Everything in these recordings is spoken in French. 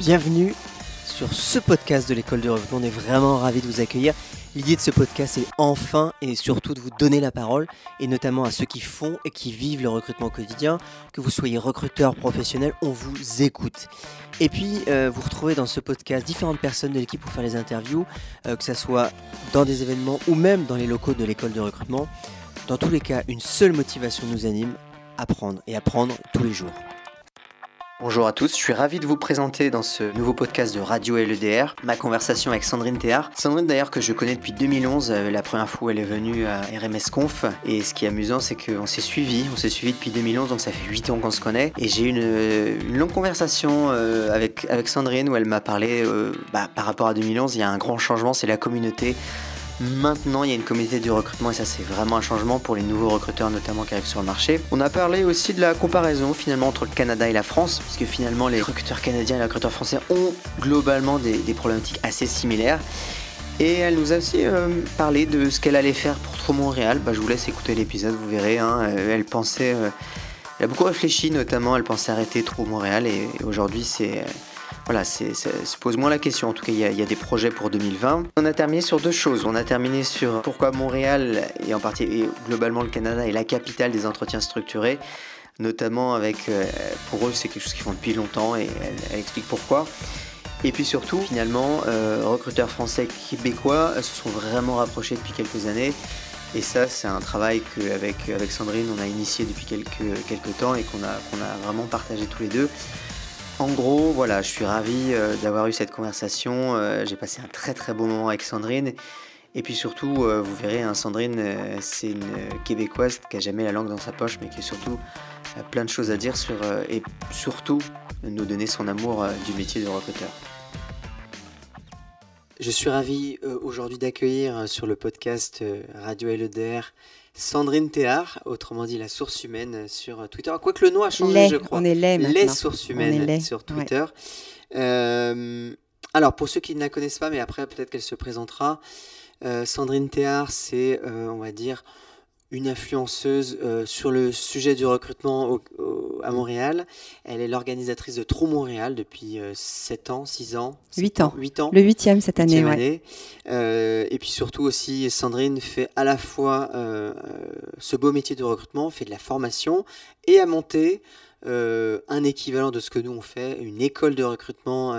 Bienvenue sur ce podcast de l'école de recrutement. On est vraiment ravis de vous accueillir. L'idée de ce podcast est enfin et surtout de vous donner la parole, et notamment à ceux qui font et qui vivent le recrutement quotidien. Que vous soyez recruteur professionnel, on vous écoute. Et puis, euh, vous retrouvez dans ce podcast différentes personnes de l'équipe pour faire les interviews, euh, que ce soit dans des événements ou même dans les locaux de l'école de recrutement. Dans tous les cas, une seule motivation nous anime, apprendre et apprendre tous les jours. Bonjour à tous, je suis ravi de vous présenter dans ce nouveau podcast de Radio LEDR ma conversation avec Sandrine Théard. Sandrine d'ailleurs que je connais depuis 2011, euh, la première fois où elle est venue à RMS Conf. Et ce qui est amusant c'est qu'on s'est suivi, on s'est suivi depuis 2011 donc ça fait 8 ans qu'on se connaît. Et j'ai eu une, longue conversation euh, avec, avec Sandrine où elle m'a parlé euh, bah, par rapport à 2011, il y a un grand changement, c'est la communauté Maintenant, il y a une communauté du recrutement et ça c'est vraiment un changement pour les nouveaux recruteurs notamment qui arrivent sur le marché. On a parlé aussi de la comparaison finalement entre le Canada et la France, parce que finalement les recruteurs canadiens et les recruteurs français ont globalement des, problématiques assez similaires. Et elle nous a aussi euh, parlé de ce qu'elle allait faire pour Trop Montréal. Bah, je vous laisse écouter l'épisode, vous verrez. Hein. Euh, elle pensait, euh, elle a beaucoup réfléchi notamment, elle pensait arrêter Trop Montréal et aujourd'hui c'est voilà, c'est, se pose moins la question. En tout cas, il y, a, des projets pour 2020. On a terminé sur deux choses. On a terminé sur pourquoi Montréal et en partie et globalement le Canada est la capitale des entretiens structurés, notamment avec, euh, pour eux, c'est quelque chose qu'ils font depuis longtemps et elle, explique pourquoi. Et puis surtout, finalement, euh, recruteurs français québécois se sont vraiment rapprochés depuis quelques années. Et ça, c'est un travail qu'avec avec Sandrine, on a initié depuis quelques, quelques temps et qu'on a, qu'on a vraiment partagé tous les deux. En gros, voilà, je suis ravi euh, d'avoir eu cette conversation. Euh, j'ai passé un très très beau moment avec Sandrine. Et puis surtout, euh, vous verrez, hein, Sandrine, c'est une québécoise qui a jamais la langue dans sa poche, mais qui a surtout plein de choses à dire et surtout nous donner son amour du métier de recruteur. Je suis ravi aujourd'hui d'accueillir sur le podcast Radio LEDR Sandrine Théard, autrement dit la source humaine sur Twitter. Quoique le nom a changé, je crois. On est les Les sources humaines sur Twitter. Euh, alors, pour ceux qui ne la connaissent pas, mais après peut-être qu'elle se présentera, euh, Sandrine Théard, c'est, euh, on va dire, une influenceuse euh, sur le sujet du recrutement à Montréal. Elle est l'organisatrice de Trou Montréal depuis 7 euh, ans, 6 ans. 8 ans. 8 ans. Le 8e cette année. année. Euh, et puis surtout aussi, Sandrine fait à la fois ce beau métier de recrutement, fait de la formation et a monté un équivalent de ce que nous on fait, une école de recrutement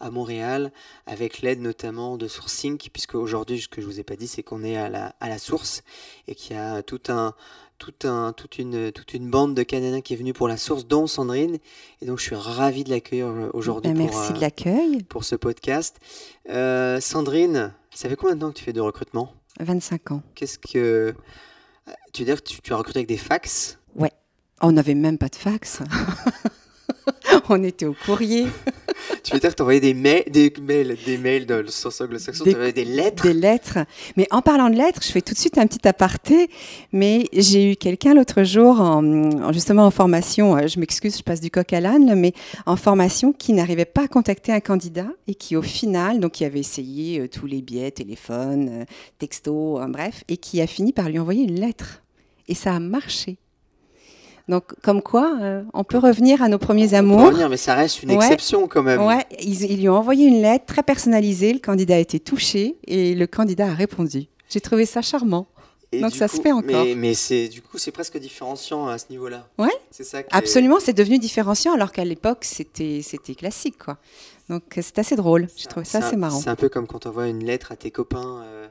à Montréal, avec l'aide notamment de Sourcing, puisque aujourd'hui, ce que je vous ai pas dit, c'est qu'on est à la, à la source et qu'il y a tout un, tout un, toute, une, toute une bande de Canadiens qui est venue pour la source, dont Sandrine. Et donc, je suis ravi de l'accueillir euh, aujourd'hui. Ben, merci de l'accueil. Pour ce podcast. Euh, Sandrine, ça fait combien de temps que tu fais de recrutement? 25 ans. Qu'est-ce que. Tu veux dire que tu, tu as recruté avec des fax? Ouais. On n'avait même pas de fax. on était au courrier. tu veux dire que tu envoyais des, mails, des mails, des mails le sens anglo-saxon, tu envoyais des lettres? Des lettres. Mais en parlant de lettres, je fais tout de suite un petit aparté. Mais j'ai eu quelqu'un l'autre jour, en, justement en formation, euh, je m'excuse, je passe du coq à l'âne, mais en formation, qui n'arrivait pas à contacter un candidat et qui au final, donc qui avait essayé euh, tous les biais, téléphone, euh, texto, bref, et qui a fini par lui envoyer une lettre. Et ça a marché. Donc, comme quoi, euh, on peut revenir à nos premiers amours. On peut revenir, mais ça reste une exception quand même. Ouais, ils, lui ont envoyé une lettre très personnalisée. Le candidat a été touché et le candidat a répondu. J'ai trouvé ça charmant. Donc ça se fait encore. Mais, mais c'est du coup c'est presque différenciant à ce niveau-là. Ouais. C'est ça. Absolument, c'est devenu différenciant alors qu'à l'époque c'était c'était classique quoi. Donc c'est assez drôle. J'ai trouvé ça assez marrant. C'est un peu comme quand on envoie une lettre à tes copains. Euh,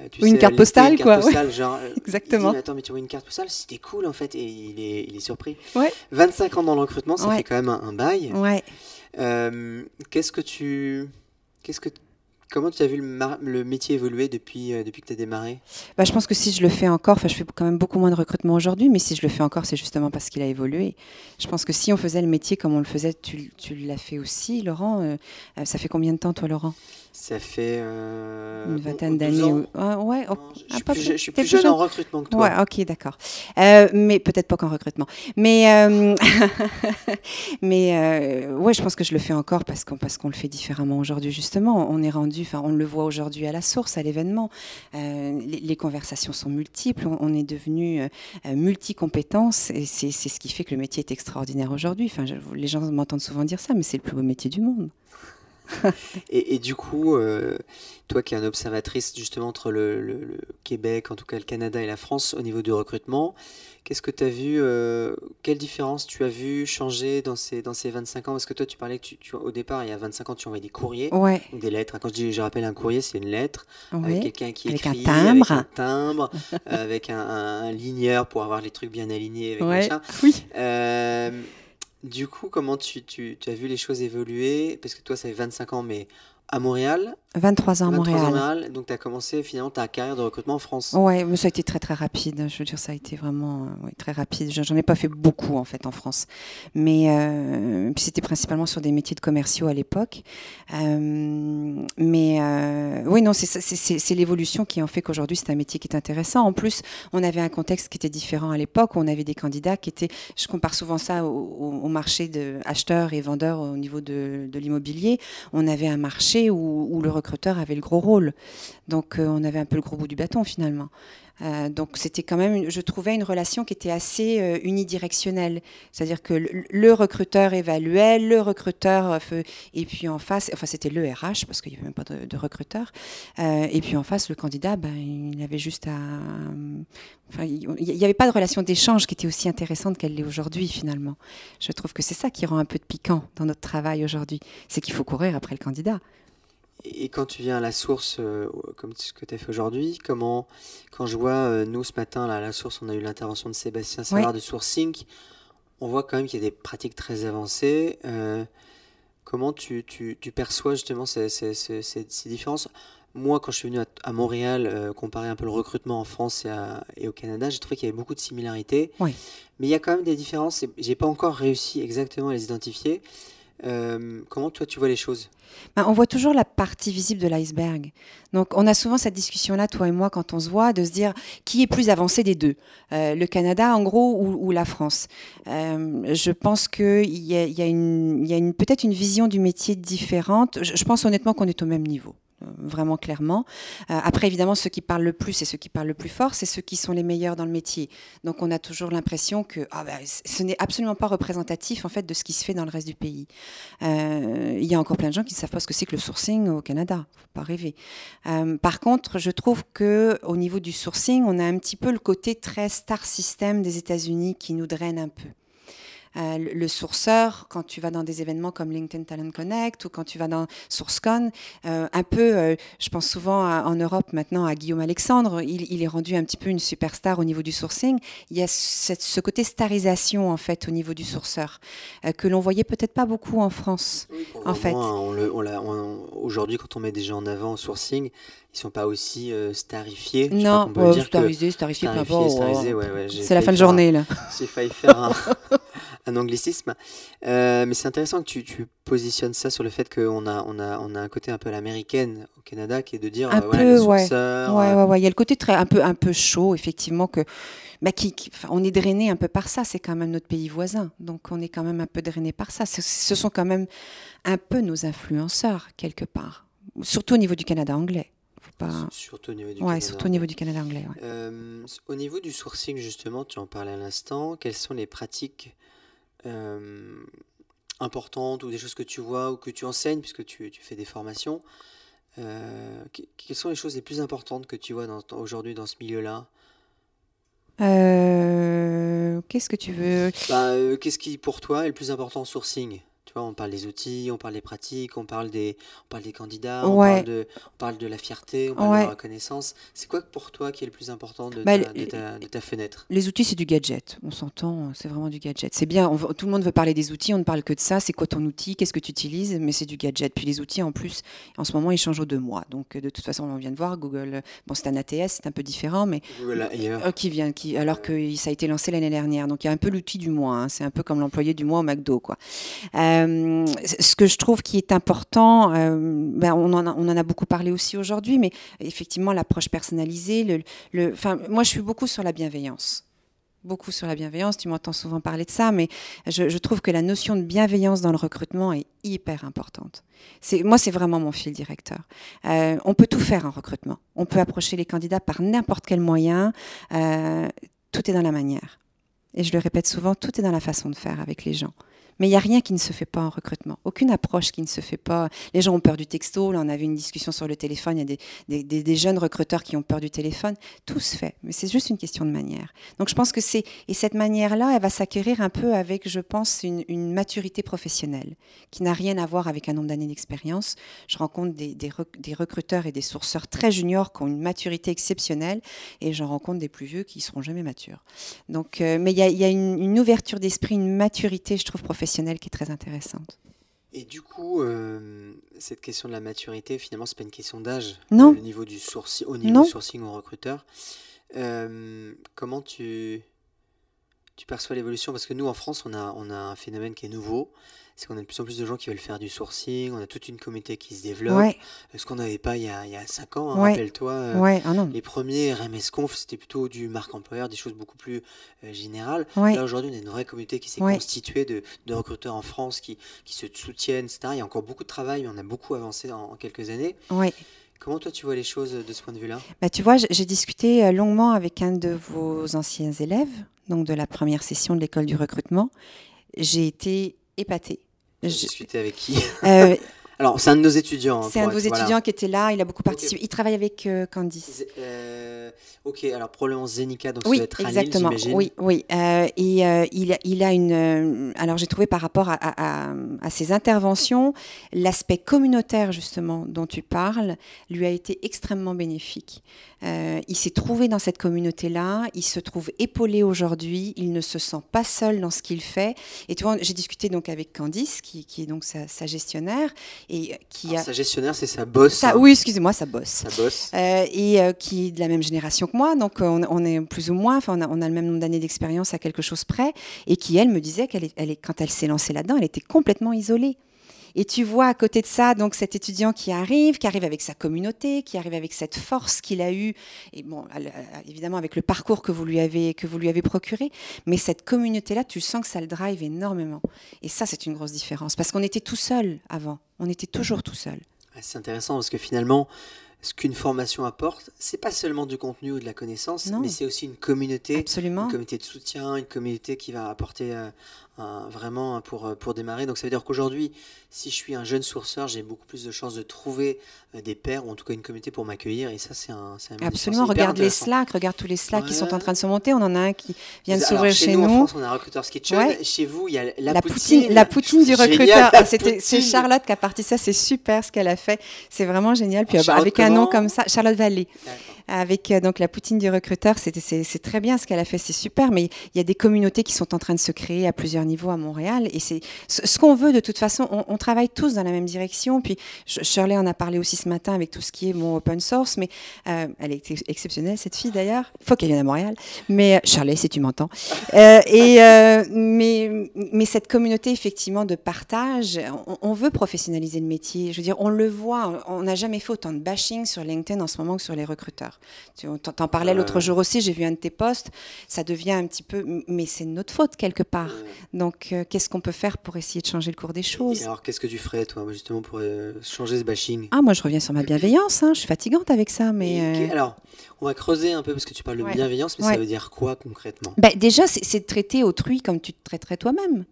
euh, Ou une carte postale, une carte quoi. Postale, genre, euh, Exactement. Dit, Attends, mais tu vois une carte postale, c'était cool en fait, et il est, il est surpris. Ouais. 25 ans dans le recrutement, ça fait quand même un, un bail. Ouais. Euh, qu'est-ce que tu, qu'est-ce que Comment tu as vu le, métier évoluer depuis, euh, depuis que tu as démarré? Bah, Je pense que si je le fais encore, je fais quand même beaucoup moins de recrutement aujourd'hui, mais si je le fais encore, c'est justement parce qu'il a évolué. Je pense que si on faisait le métier comme on le faisait, tu, tu l'as fait aussi, Laurent. Euh, ça fait combien de temps, toi, Laurent? Ça fait une vingtaine d'années. Ah, ouais, je, suis plus, je, suis plus jeune en recrutement que toi. Ouais, ok, d'accord. mais peut-être pas qu'en recrutement. Mais, mais ouais, je pense que je le fais encore parce qu'on parce qu'on le fait différemment aujourd'hui, justement. On est rendu enfin, on le voit aujourd'hui à la source, à l'événement. Euh, les, conversations sont multiples. On, est devenu euh, multi-compétences et c'est ce qui fait que le métier est extraordinaire aujourd'hui. Enfin, les gens m'entendent souvent dire ça, mais c'est le plus beau métier du monde. et, du coup, euh, toi qui es une observatrice justement entre le, Québec, en tout cas le Canada et la France au niveau du recrutement, qu'est-ce que tu as vu, euh, quelle différence tu as vu changer dans ces, dans ces 25 ans? Parce que toi tu parlais que tu, au départ, il y a 25 ans, tu envoyais des courriers, des lettres. Quand je dis, je rappelle un courrier, c'est une lettre avec quelqu'un qui avec écrit, un timbre. avec un timbre, euh, avec un, ligneur pour avoir les trucs bien alignés. Avec ouais. Oui. Du coup, comment tu, tu, tu, as vu les choses évoluer? Parce que toi, ça fait 25 ans, mais à Montréal, 23 ans à Montréal. Donc, tu as commencé finalement ta carrière de recrutement en France. Oui, mais ça a été très très rapide. Je veux dire, ça a été vraiment euh, très rapide. J'en ai pas fait beaucoup en fait en France. Mais euh, c'était principalement sur des métiers de commerciaux à l'époque. Euh, mais oui, non, c'est l'évolution qui en fait qu'aujourd'hui c'est un métier qui est intéressant. En plus, on avait un contexte qui était différent à l'époque. On avait des candidats qui étaient, je compare souvent ça au, marché de acheteurs et vendeurs au niveau de, l'immobilier. On avait un marché où, où le recruteur avait le gros rôle. Donc euh, on avait un peu le gros bout du bâton finalement. Euh, donc c'était quand même, je trouvais une relation qui était assez euh, unidirectionnelle. C'est-à-dire que le, recruteur évaluait, le recruteur, et puis en face, enfin c'était le RH parce qu'il n'y avait même pas de, recruteur, et puis en face, le candidat, ben, il avait juste à... Enfin, il n'y avait pas de relation d'échange qui était aussi intéressante qu'elle l'est aujourd'hui finalement. Je trouve que c'est ça qui rend un peu de piquant dans notre travail aujourd'hui. C'est qu'il faut courir après le candidat. Et quand tu viens à la source, euh, comme ce que tu as fait aujourd'hui, comment, quand je vois, euh, nous ce matin, là, à la source, on a eu l'intervention de Sébastien Savard de Sourcing, on voit quand même qu'il y a des pratiques très avancées. Euh, comment tu, tu, tu, perçois justement ces, ces, ces, ces, différences? Moi, quand je suis venu à, Montréal, comparer un peu le recrutement en France et, et au Canada, j'ai trouvé qu'il y avait beaucoup de similarités. Oui. Mais il y a quand même des différences et j'ai pas encore réussi exactement à les identifier. Euh, comment toi tu vois les choses? Ben, On voit toujours la partie visible de l'iceberg. Donc on a souvent cette discussion-là, toi et moi, quand on se voit, de se dire qui est plus avancé des deux, euh, le Canada en gros ou, la France. Euh, je pense qu'il y a, y a, une, peut-être une vision du métier différente. je pense honnêtement qu'on est au même niveau vraiment clairement. Euh, après, évidemment, ceux qui parlent le plus et ceux qui parlent le plus fort, c'est ceux qui sont les meilleurs dans le métier. Donc, on a toujours l'impression que ah ben, ce n'est absolument pas représentatif en fait de ce qui se fait dans le reste du pays. Euh, il y a encore plein de gens qui ne savent pas ce que c'est que le sourcing au Canada. Faut pas rêver. Euh, par contre, je trouve que au niveau du sourcing, on a un petit peu le côté très star system des États-Unis qui nous draine un peu. Euh, le sourceur, quand tu vas dans des événements comme LinkedIn Talent Connect ou quand tu vas dans SourceCon, euh, un peu, euh, je pense souvent en Europe maintenant à Guillaume Alexandre, il, est rendu un petit peu une superstar au niveau du sourcing. Il y a ce côté starisation en fait au niveau du sourceur que l'on voyait peut-être pas beaucoup en France. en fait, aujourd'hui quand on met des gens en avant au sourcing, ils sont pas aussi starifiés. Non, starisés, starifiés, C'est la fin de journée là. J'ai failli faire un, un anglicisme. Euh, mais c'est intéressant que tu, tu, positionnes ça sur le fait qu'on a, on a, on a un côté un peu à l'américaine au Canada qui est de dire un euh, peu, ouais. Ouais, ouais, ouais. Il y a le côté très, un, peu, un peu chaud, effectivement, que. Bah, qui, on est drainé un peu par ça, c'est quand même notre pays voisin, donc on est quand même un peu drainé par ça. Ce sont quand même un peu nos influenceurs, quelque part, surtout au niveau du Canada anglais. Pas... Surtout au niveau du ouais, Canada surtout au niveau du Canada anglais. Ouais. Euh, au niveau du sourcing, justement, tu en parlais à l'instant, quelles sont les pratiques euh, importantes ou des choses que tu vois ou que tu enseignes, puisque tu, tu fais des formations. Euh, quelles sont les choses les plus importantes que tu vois aujourd'hui dans ce milieu-là? Qu'est-ce que tu veux? Bah, Qu'est-ce qui, pour toi, est le plus important en sourcing? On parle des outils, on parle des pratiques, on parle des, on parle des candidats, on, parle de, on parle de la fierté, on parle de la reconnaissance. C'est quoi pour toi qui est le plus important de, bah, ta, fenêtre? Les outils, c'est du gadget. On s'entend, c'est vraiment du gadget. C'est bien, tout le monde veut parler des outils, on ne parle que de ça. C'est quoi ton outil? Qu'est-ce que tu utilises? Mais c'est du gadget. Puis les outils, en plus, en ce moment, ils changent aux deux mois. Donc, de toute façon, on vient de voir, Google, bon, c'est un ATS, c'est un peu différent, mais. Google euh, qui vient, qui, alors que ça a été lancé l'année dernière. Donc, il y a un peu l'outil du mois. Hein. C'est un peu comme l'employé du mois au McDo, quoi. Euh, euh, ce que je trouve qui est important, euh, ben on, en a, beaucoup parlé aussi aujourd'hui, mais effectivement l'approche personnalisée. Moi, je suis beaucoup sur la bienveillance. beaucoup sur la bienveillance, tu m'entends souvent parler de ça, mais je, trouve que la notion de bienveillance dans le recrutement est hyper importante. Moi, c'est vraiment mon fil directeur. Euh, on peut tout faire en recrutement. On peut approcher les candidats par n'importe quel moyen. Tout est dans la manière. Et je le répète souvent, tout est dans la façon de faire avec les gens. Mais il n'y a rien qui ne se fait pas en recrutement. Aucune approche qui ne se fait pas. Les gens ont peur du texto. Là, on avait une discussion sur le téléphone. Il y a des, jeunes recruteurs qui ont peur du téléphone. Tout se fait. Mais c'est juste une question de manière. Donc, je pense que c'est. Et cette manière-là, elle va s'acquérir un peu avec, je pense, une, maturité professionnelle qui n'a rien à voir avec un nombre d'années d'expérience. Je rencontre des, recruteurs et des sourceurs très juniors qui ont une maturité exceptionnelle. Et j'en rencontre des plus vieux qui ne seront jamais matures. Donc, euh, mais il y a, une ouverture d'esprit, une maturité, je trouve, professionnelle qui est très intéressante. Et du coup, euh, cette question de la maturité, finalement, c'est pas une question d'âge. Non. Au niveau du sourcing, au niveau du sourcing au recruteur. Euh, comment tu, tu perçois l'évolution? Parce que nous, en France, on a, on a un phénomène qui est nouveau c'est qu'on a de plus en plus de gens qui veulent faire du sourcing, on a toute une communauté qui se développe. Ce qu'on n'avait pas il y a, il 5 ans, hein, rappelle-toi. Euh, ah les premiers RMS Conf, c'était plutôt du marque employeur, des choses beaucoup plus euh, générales. Là, aujourd'hui, on a une vraie communauté qui s'est constituée de, recruteurs en France qui, qui se soutiennent, etc. Il y a encore beaucoup de travail, mais on a beaucoup avancé en, quelques années. Comment toi tu vois les choses de ce point de vue-là? Bah, Tu vois, j'ai discuté euh, longuement avec un de vos anciens élèves, donc de la première session de l'école du recrutement. J'ai été épatée. J'ai discuté avec qui euh, Alors, c'est un de nos étudiants. Hein, c'est un de vos étudiants qui était là, il a beaucoup participé. Il travaille avec euh, Candice. Euh, ok, alors probablement Zenica, donc oui, ça doit être exactement. oui, oui. et il, il, a une. alors, j'ai trouvé par rapport à, à, à ses interventions, l'aspect communautaire, justement, dont tu parles, lui a été extrêmement bénéfique. Euh, il s'est trouvé dans cette communauté-là, il se trouve épaulé aujourd'hui, il ne se sent pas seul dans ce qu'il fait. Et tu vois, j'ai discuté donc avec Candice, qui, est donc sa, gestionnaire, et qui a... sa gestionnaire, c'est sa bosse. Sa, hein. Oui, excusez-moi, sa bosse. Sa bosse. Euh, et euh, qui est de la même génération que moi, donc on, est plus ou moins, enfin on a, le même nombre d'années d'expérience à quelque chose près, et qui elle me disait qu'elle est, quand elle s'est lancée là-dedans, elle était complètement isolée. Et tu vois à côté de ça, donc cet étudiant qui arrive, qui arrive avec sa communauté, qui arrive avec cette force qu'il a eue, et bon, évidemment avec le parcours que vous lui avez, que vous lui avez procuré, mais cette communauté-là, tu sens que ça le drive énormément. Et ça, c'est une grosse différence, parce qu'on était tout seul avant, on était toujours tout seul. C'est intéressant parce que finalement, ce qu'une formation apporte, c'est pas seulement du contenu ou de la connaissance, mais c'est aussi une communauté, Absolument. une communauté de soutien, une communauté qui va apporter euh, vraiment pour, pour démarrer. Donc ça veut dire qu'aujourd'hui, si je suis un jeune sourceur, j'ai beaucoup plus de chances de trouver euh, des pairs ou en tout cas une communauté pour m'accueillir. Et ça, c'est un, un Absolument. Regarde les Slack, regarde tous les Slacks qui sont en train de se monter. On en a un qui vient de s'ouvrir chez, nous. En France, on a Recruiters Kitchen. Chez vous, il y a la, la poutine. La poutine du recruteur. Ah, c'est Charlotte qui a parti ça. C'est super ce qu'elle a fait. C'est vraiment génial. Puis bah, avec un nom comme ça, Charlotte Vallée avec euh, donc la poutine du recruteur. C'est très bien ce qu'elle a fait, c'est super, mais il y a des communautés qui sont en train de se créer à plusieurs niveaux à Montréal. Et c'est ce qu'on veut de toute façon. On, travaille tous dans la même direction. Puis Shirley en a parlé aussi ce matin avec tout ce qui est mon open source, mais euh, elle est exceptionnelle cette fille d'ailleurs. Faut qu'elle vienne à Montréal. Mais euh, Shirley, si tu m'entends. et mais mais cette communauté effectivement de partage, on, on, veut professionnaliser le métier. Je veux dire, on le voit. On n'a jamais fait autant de bashing sur LinkedIn en ce moment que sur les recruteurs. Tu en parlais l'autre jour aussi, j'ai vu un de tes posts, ça devient un petit peu, mais c'est notre faute quelque part. Donc, euh, qu'est-ce qu'on peut faire pour essayer de changer le cours des choses? Alors, qu'est-ce que tu ferais, toi, justement, pour euh, changer ce bashing? Ah, moi, je reviens sur ma bienveillance, hein. je suis fatigante avec ça, mais... Euh, alors, on va creuser un peu, parce que tu parles de bienveillance, mais ça veut dire quoi concrètement? Ben, Déjà, c'est de traiter autrui comme tu te traiterais toi-même.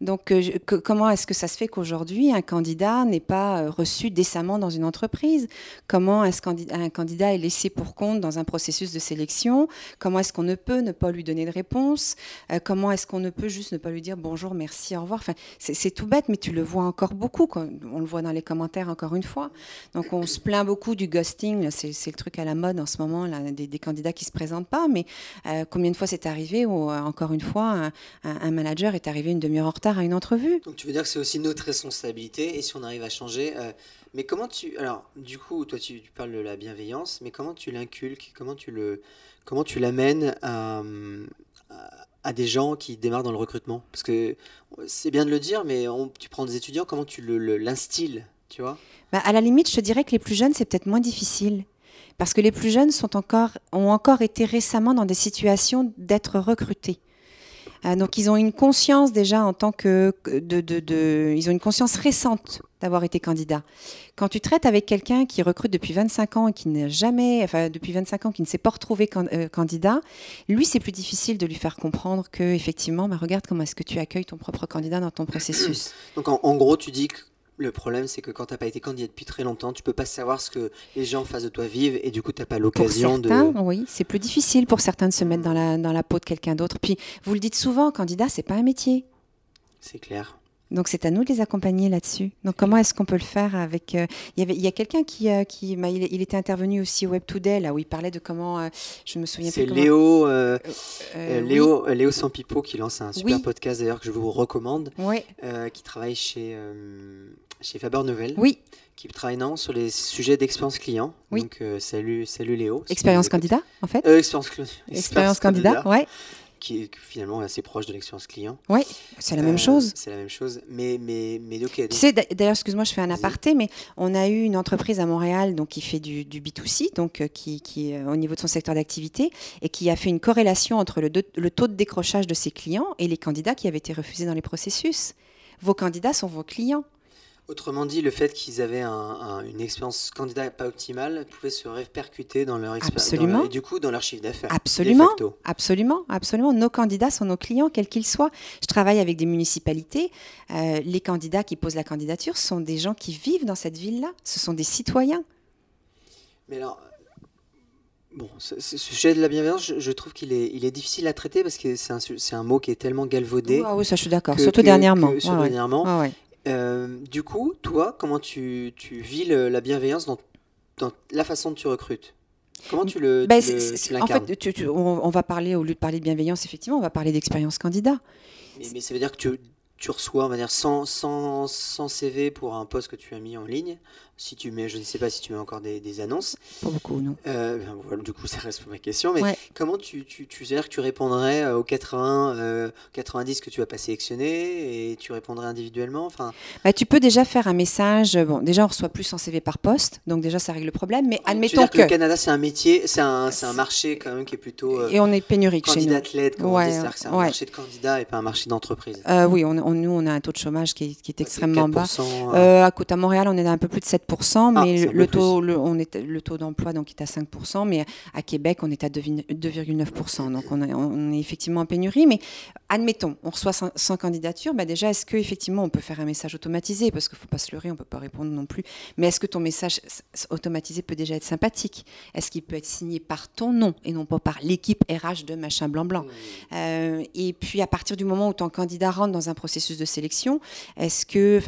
Donc, euh, comment est-ce que ça se fait qu'aujourd'hui, un candidat n'est pas euh, reçu décemment dans une entreprise? Comment qu'un candidat est laissé pour compte dans un processus de sélection? Comment est-ce qu'on ne peut ne pas lui donner de réponse? Euh, Comment est-ce qu'on ne peut juste ne pas lui dire bonjour, merci, au revoir? C'est tout bête, mais tu le vois encore beaucoup. On le voit dans les commentaires encore une fois. Donc, on se plaint beaucoup du ghosting. C'est le truc à la mode en ce moment, des, candidats qui ne se présentent pas. Mais combien de fois c'est arrivé où, encore une fois, un, un manager est arrivé une demi-heure en retard à une entrevue. Donc tu veux dire que c'est aussi notre responsabilité et si on arrive à changer. Euh, mais comment tu. Alors, du coup, toi tu, parles de la bienveillance, mais comment tu l'inculques Comment tu le. Comment tu l'amènes à, à, des gens qui démarrent dans le recrutement? Parce que c'est bien de le dire, mais tu prends des étudiants, comment tu l'instilles, le, tu vois? Bah, À la limite, je te dirais que les plus jeunes, c'est peut-être moins difficile Parce que les plus jeunes sont encore, ont encore été récemment dans des situations d'être recrutés. Euh, donc ils ont une conscience déjà en tant que ils ont une conscience récente d'avoir été candidat. Quand tu traites avec quelqu'un qui recrute depuis 25 ans et qui n'a jamais, enfin depuis 25 ans, qui ne s'est pas retrouvé euh, candidat, lui c'est plus difficile de lui faire comprendre que effectivement, bah, regarde comment est-ce que tu accueilles ton propre candidat dans ton processus. Donc en gros, tu dis que le problème, c'est que quand tu n'as pas été candidat depuis très longtemps, tu peux pas savoir ce que les gens en face de toi vivent et du coup, tu n'as pas l'occasion de. Oui, c'est plus difficile pour certains de se mettre dans la, dans la peau de quelqu'un d'autre. Puis, vous le dites souvent, candidat, c'est pas un métier. C'est clair. Donc c'est à nous de les accompagner là-dessus. Donc comment est-ce qu'on peut le faire avec euh, Il y avait, il y a quelqu'un qui, euh, qui bah, il, il, était intervenu aussi au Web Today là où il parlait de comment, euh, je me souviens C'est plus. Léo, Léo, oui. Léo Sampipo qui lance un super oui. podcast d'ailleurs que je vous recommande. Oui. qui travaille chez chez Faber Nouvelle. Oui. Qui travaille non, sur les sujets d'expérience client. Oui. Donc salut, salut Léo. Expérience candidat en fait. expérience, expérience candidat, candidat, ouais qui est finalement assez proche de l'expérience client. Oui, c'est la euh, même chose. C'est la même chose, mais mais mais. Donc... Tu sais, d'ailleurs, excuse-moi, je fais un aparté, mais on a eu une entreprise à Montréal, donc qui fait du, du B2C, donc euh, qui, qui euh, au niveau de son secteur d'activité, et qui a fait une corrélation entre le, de, le taux de décrochage de ses clients et les candidats qui avaient été refusés dans les processus. Vos candidats sont vos clients. Autrement dit, le fait qu'ils avaient un, un, une expérience candidat pas optimale pouvait se répercuter dans leur expérience et du coup dans leur chiffre d'affaires. Absolument, absolument, absolument. Nos candidats sont nos clients, quels qu'ils soient. Je travaille avec des municipalités. Euh, les candidats qui posent la candidature sont des gens qui vivent dans cette ville-là. Ce sont des citoyens. Mais alors, Bon, ce, ce, sujet de la bienveillance, je, je trouve qu'il est, il est difficile à traiter parce que c'est un, un, mot qui est tellement galvaudé. Ah oui, ça je suis d'accord, surtout que, dernièrement. Que, surtout ouais, dernièrement. Ouais, ouais. Euh, du coup, toi, comment tu, tu vis le, la bienveillance dans, dans, la façon dont tu recrutes? Comment tu le, ben, tu le tu En fait, tu, on, va parler, au lieu de parler de bienveillance, effectivement, on va parler d'expérience candidat. Mais, mais, ça veut dire que tu, tu reçois, on va dire, 100, 100, 100 CV pour un poste que tu as mis en ligne. Si tu mets, je ne sais pas si tu mets encore des, des annonces. Pas beaucoup, non. Euh, voilà, du coup, ça reste pour ma question. Mais ouais. comment tu, tu, tu, que tu répondrais aux 80, euh, 90 que tu vas pas sélectionner et tu répondrais individuellement enfin... Bah, tu peux déjà faire un message. Bon, déjà, on reçoit plus en CV par poste, donc déjà, ça règle le problème. Mais admettons que... que... le Canada, c'est un métier, c'est un, un marché quand même qui est plutôt. Euh, et on est pénurique chez nous. Candidat-led, comme ouais, c'est un ouais. marché de candidats et pas un marché d'entreprise. Euh, oui, on, on, nous, on a un taux de chômage qui est, qui est extrêmement bas. Euh, à côté à Montréal, on est à un peu plus de 7%, ah, mais le, taux, le, on est, le taux d'emploi donc est à 5%, mais à Québec, on est à 2,9%. Donc on, a, on, est effectivement en pénurie. Mais admettons, on reçoit 100, 100 candidatures, bah déjà, est-ce qu'effectivement on peut faire un message automatisé? Parce qu'il ne faut pas se leurrer, on ne peut pas répondre non plus. Mais est-ce que ton message automatisé peut déjà être sympathique? Est-ce qu'il peut être signé par ton nom et non pas par l'équipe RH de machin blanc-blanc mmh. euh, Et puis à partir du moment où ton candidat rentre dans un processus de sélection, est-ce que,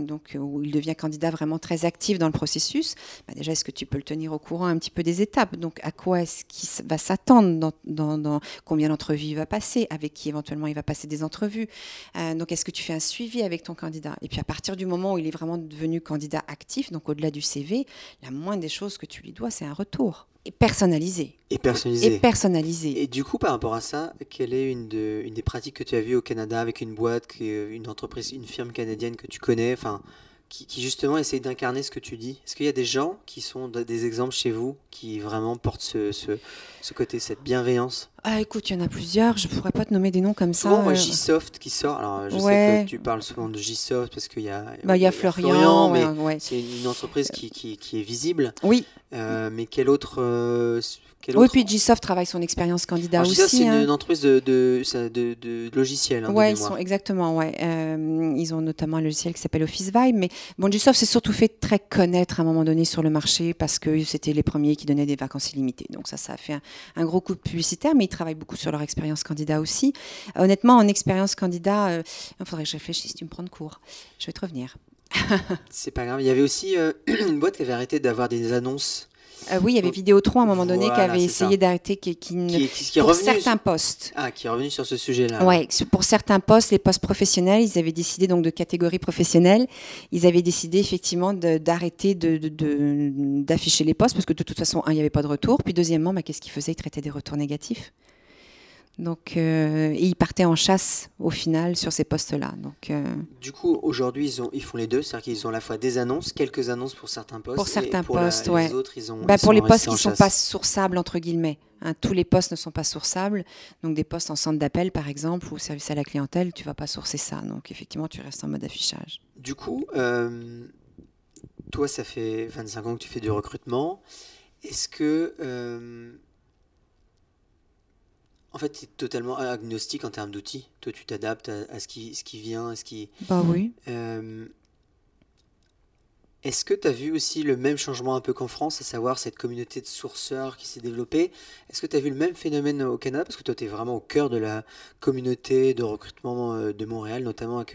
donc où il devient candidat vraiment très actif dans le processus, bah déjà, est-ce que tu peux le tenir au courant un petit peu des étapes? Donc, à quoi est-ce qu'il va s'attendre dans, combien d'entrevues il va passer, avec qui éventuellement il va passer des entrevues? Euh, Donc, est-ce que tu fais un suivi avec ton candidat? Et puis, à partir du moment où il est vraiment devenu candidat actif, donc au-delà du CV, la moindre des choses que tu lui dois, c'est un retour. Et personnalisé. Et personnalisé. Et personnalisé. Et du coup, par rapport à ça, quelle est une, de, une des pratiques que tu as vues au Canada avec une boîte, une entreprise, une firme canadienne que tu connais? Enfin, qui, qui, justement essaye d'incarner ce que tu dis Est-ce qu'il y a des gens qui sont des exemples chez vous qui vraiment portent ce, ce, ce côté, cette bienveillance? Ah, écoute, il y en a plusieurs. Je pourrais pas te nommer des noms comme ça. Souvent, moi, G-Soft qui sort. Alors, je ouais. sais que tu parles souvent de G-Soft parce qu'il y a. Bah, il y a Florian, Florian mais ouais, ouais. c'est une entreprise qui, qui, qui, est visible. Oui. Euh, mais quel autre. Euh, quel oui, puis G-Soft travaille son expérience candidat Alors, aussi. c'est hein. une, entreprise de, de, de, de logiciels. Hein, ouais, ils sont exactement. Ouais, euh, ils ont notamment un logiciel qui s'appelle Office Vibe. Mais bon, G-Soft s'est surtout fait très connaître à un moment donné sur le marché parce que c'était les premiers qui donnaient des vacances illimitées. Donc ça, ça a fait un, un gros coup de publicitaire. Mais ils travaillent beaucoup sur leur expérience expérience candidat aussi. Honnêtement, en expérience candidat, euh, il faudrait que je réfléchisse, tu me prends de cours. Je vais te revenir. c'est pas grave. Il y avait aussi euh, une boîte qui avait arrêté d'avoir des annonces. Euh, oui, il y avait Vidéotron à un moment donné voilà, qui avait essayé d'arrêter, qui, qui, qui, qui, qui est pour certains sur... postes. Ah, qui est revenu sur ce sujet-là. Ouais, pour certains postes, les postes professionnels, ils avaient décidé donc de catégorie professionnelle. Ils avaient décidé effectivement d'arrêter d'afficher les postes parce que de toute façon, un, il n'y avait pas de retour. Puis deuxièmement, bah, qu'est-ce qu'ils faisaient? Ils traitaient des retours négatifs. Donc, euh, et ils partaient en chasse au final sur ces postes-là. Donc, euh, Du coup, aujourd'hui, ils, ont, ils font les deux, c'est-à-dire qu'ils ont à la fois des annonces, quelques annonces pour certains postes. Pour certains et pour la- postes, les ouais. autres, ils ont. bah, ils pour les postes qui ne sont chasse. pas sourçables, entre guillemets. hein, tous les postes ne sont pas sourçables. Donc, des postes en centre d'appel, par exemple, ou service à la clientèle, tu vas pas sourcer ça. Donc, effectivement, tu restes en mode affichage. Du coup, euh, toi, ça fait 25 ans que tu fais du recrutement. Est-ce que. En fait, tu es totalement agnostique en termes d'outils. Toi, tu t'adaptes à, à ce, qui, ce qui vient, à ce qui. Bah oui. Euh, Est-ce que tu as vu aussi le même changement un peu qu'en France, à savoir cette communauté de sourceurs qui s'est développée? Est-ce que tu as vu le même phénomène au Canada? Parce que toi, tu es vraiment au cœur de la communauté de recrutement euh, de Montréal, notamment avec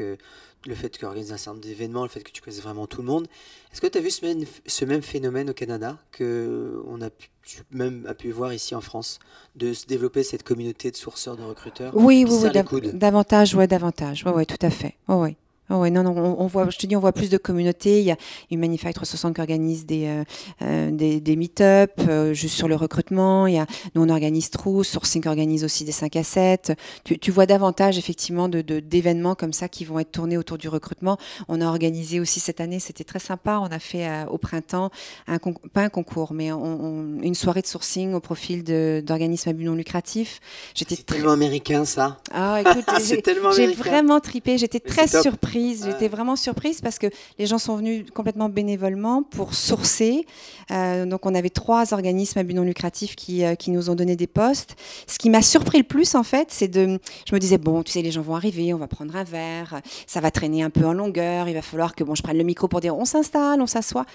le fait que tu organises un certain nombre d'événements, le fait que tu connaisses vraiment tout le monde. Est-ce que tu as vu ce même, ce même phénomène au Canada que on a pu, même a pu voir ici en France, de se développer cette communauté de sourceurs, de recruteurs? Oui, oui, oui, davantage, ouais, davantage. Ouais, ouais, tout à fait. Ouais, ouais. Ouais, ouais, non, non, on, on voit, je te dis, on voit plus de communautés. Il y a une Manify 360 qui organise des, euh, euh, des, des meet-up euh, juste sur le recrutement. Il y a, nous, on organise True, Sourcing organise aussi des 5 à 7. Tu, tu vois davantage, effectivement, de, de- d'événements comme ça qui vont être tournés autour du recrutement. On a organisé aussi cette année, c'était très sympa. On a fait euh, au printemps, un concours, pas un concours, mais on- on- une soirée de sourcing au profil de, d'organismes à but non lucratif. J'étais C'est très. tellement américain ça Ah, écoute, C'est j'ai- tellement j'ai américain vraiment tripé. J'étais très top. Surprise. J'étais vraiment surprise parce que les gens sont venus complètement bénévolement pour sourcer. Euh, donc, on avait trois organismes à but non lucratif qui, euh, qui nous ont donné des postes. Ce qui m'a surpris le plus, en fait, c'est de. Je me disais, bon, tu sais, les gens vont arriver, on va prendre un verre, ça va traîner un peu en longueur, il va falloir que bon, je prenne le micro pour dire on s'installe, on s'assoit.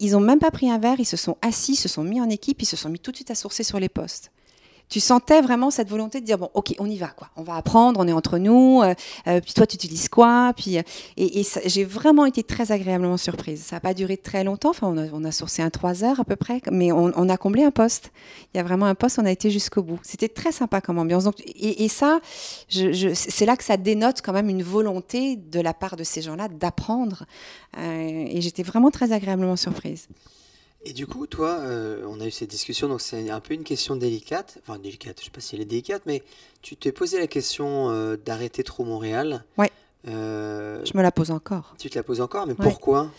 Ils ont même pas pris un verre, ils se sont assis, se sont mis en équipe, ils se sont mis tout de suite à sourcer sur les postes tu sentais vraiment cette volonté de dire bon ok on y va quoi. On va apprendre on est entre nous euh, euh, puis toi tu utilises quoi puis euh, et, j'ai vraiment été très agréablement surprise. Ça n'a pas duré très longtemps enfin on a, on a sourcé un trois heures à peu près mais on, a comblé un poste. Il y a vraiment un poste on a été jusqu'au bout. C'était très sympa comme ambiance. Et, ça c'est là que ça dénote quand même une volonté de la part de ces gens-là d'apprendre Euh, et j'étais vraiment très agréablement surprise Et du coup, toi, euh, on a eu cette discussion, donc c'est un peu une question délicate. Enfin, délicate, je sais pas si elle est délicate, mais tu t'es posé la question euh, d'arrêter trop Montréal. Ouais. Euh, je me la pose encore tu te la poses encore, mais Ouais. pourquoi?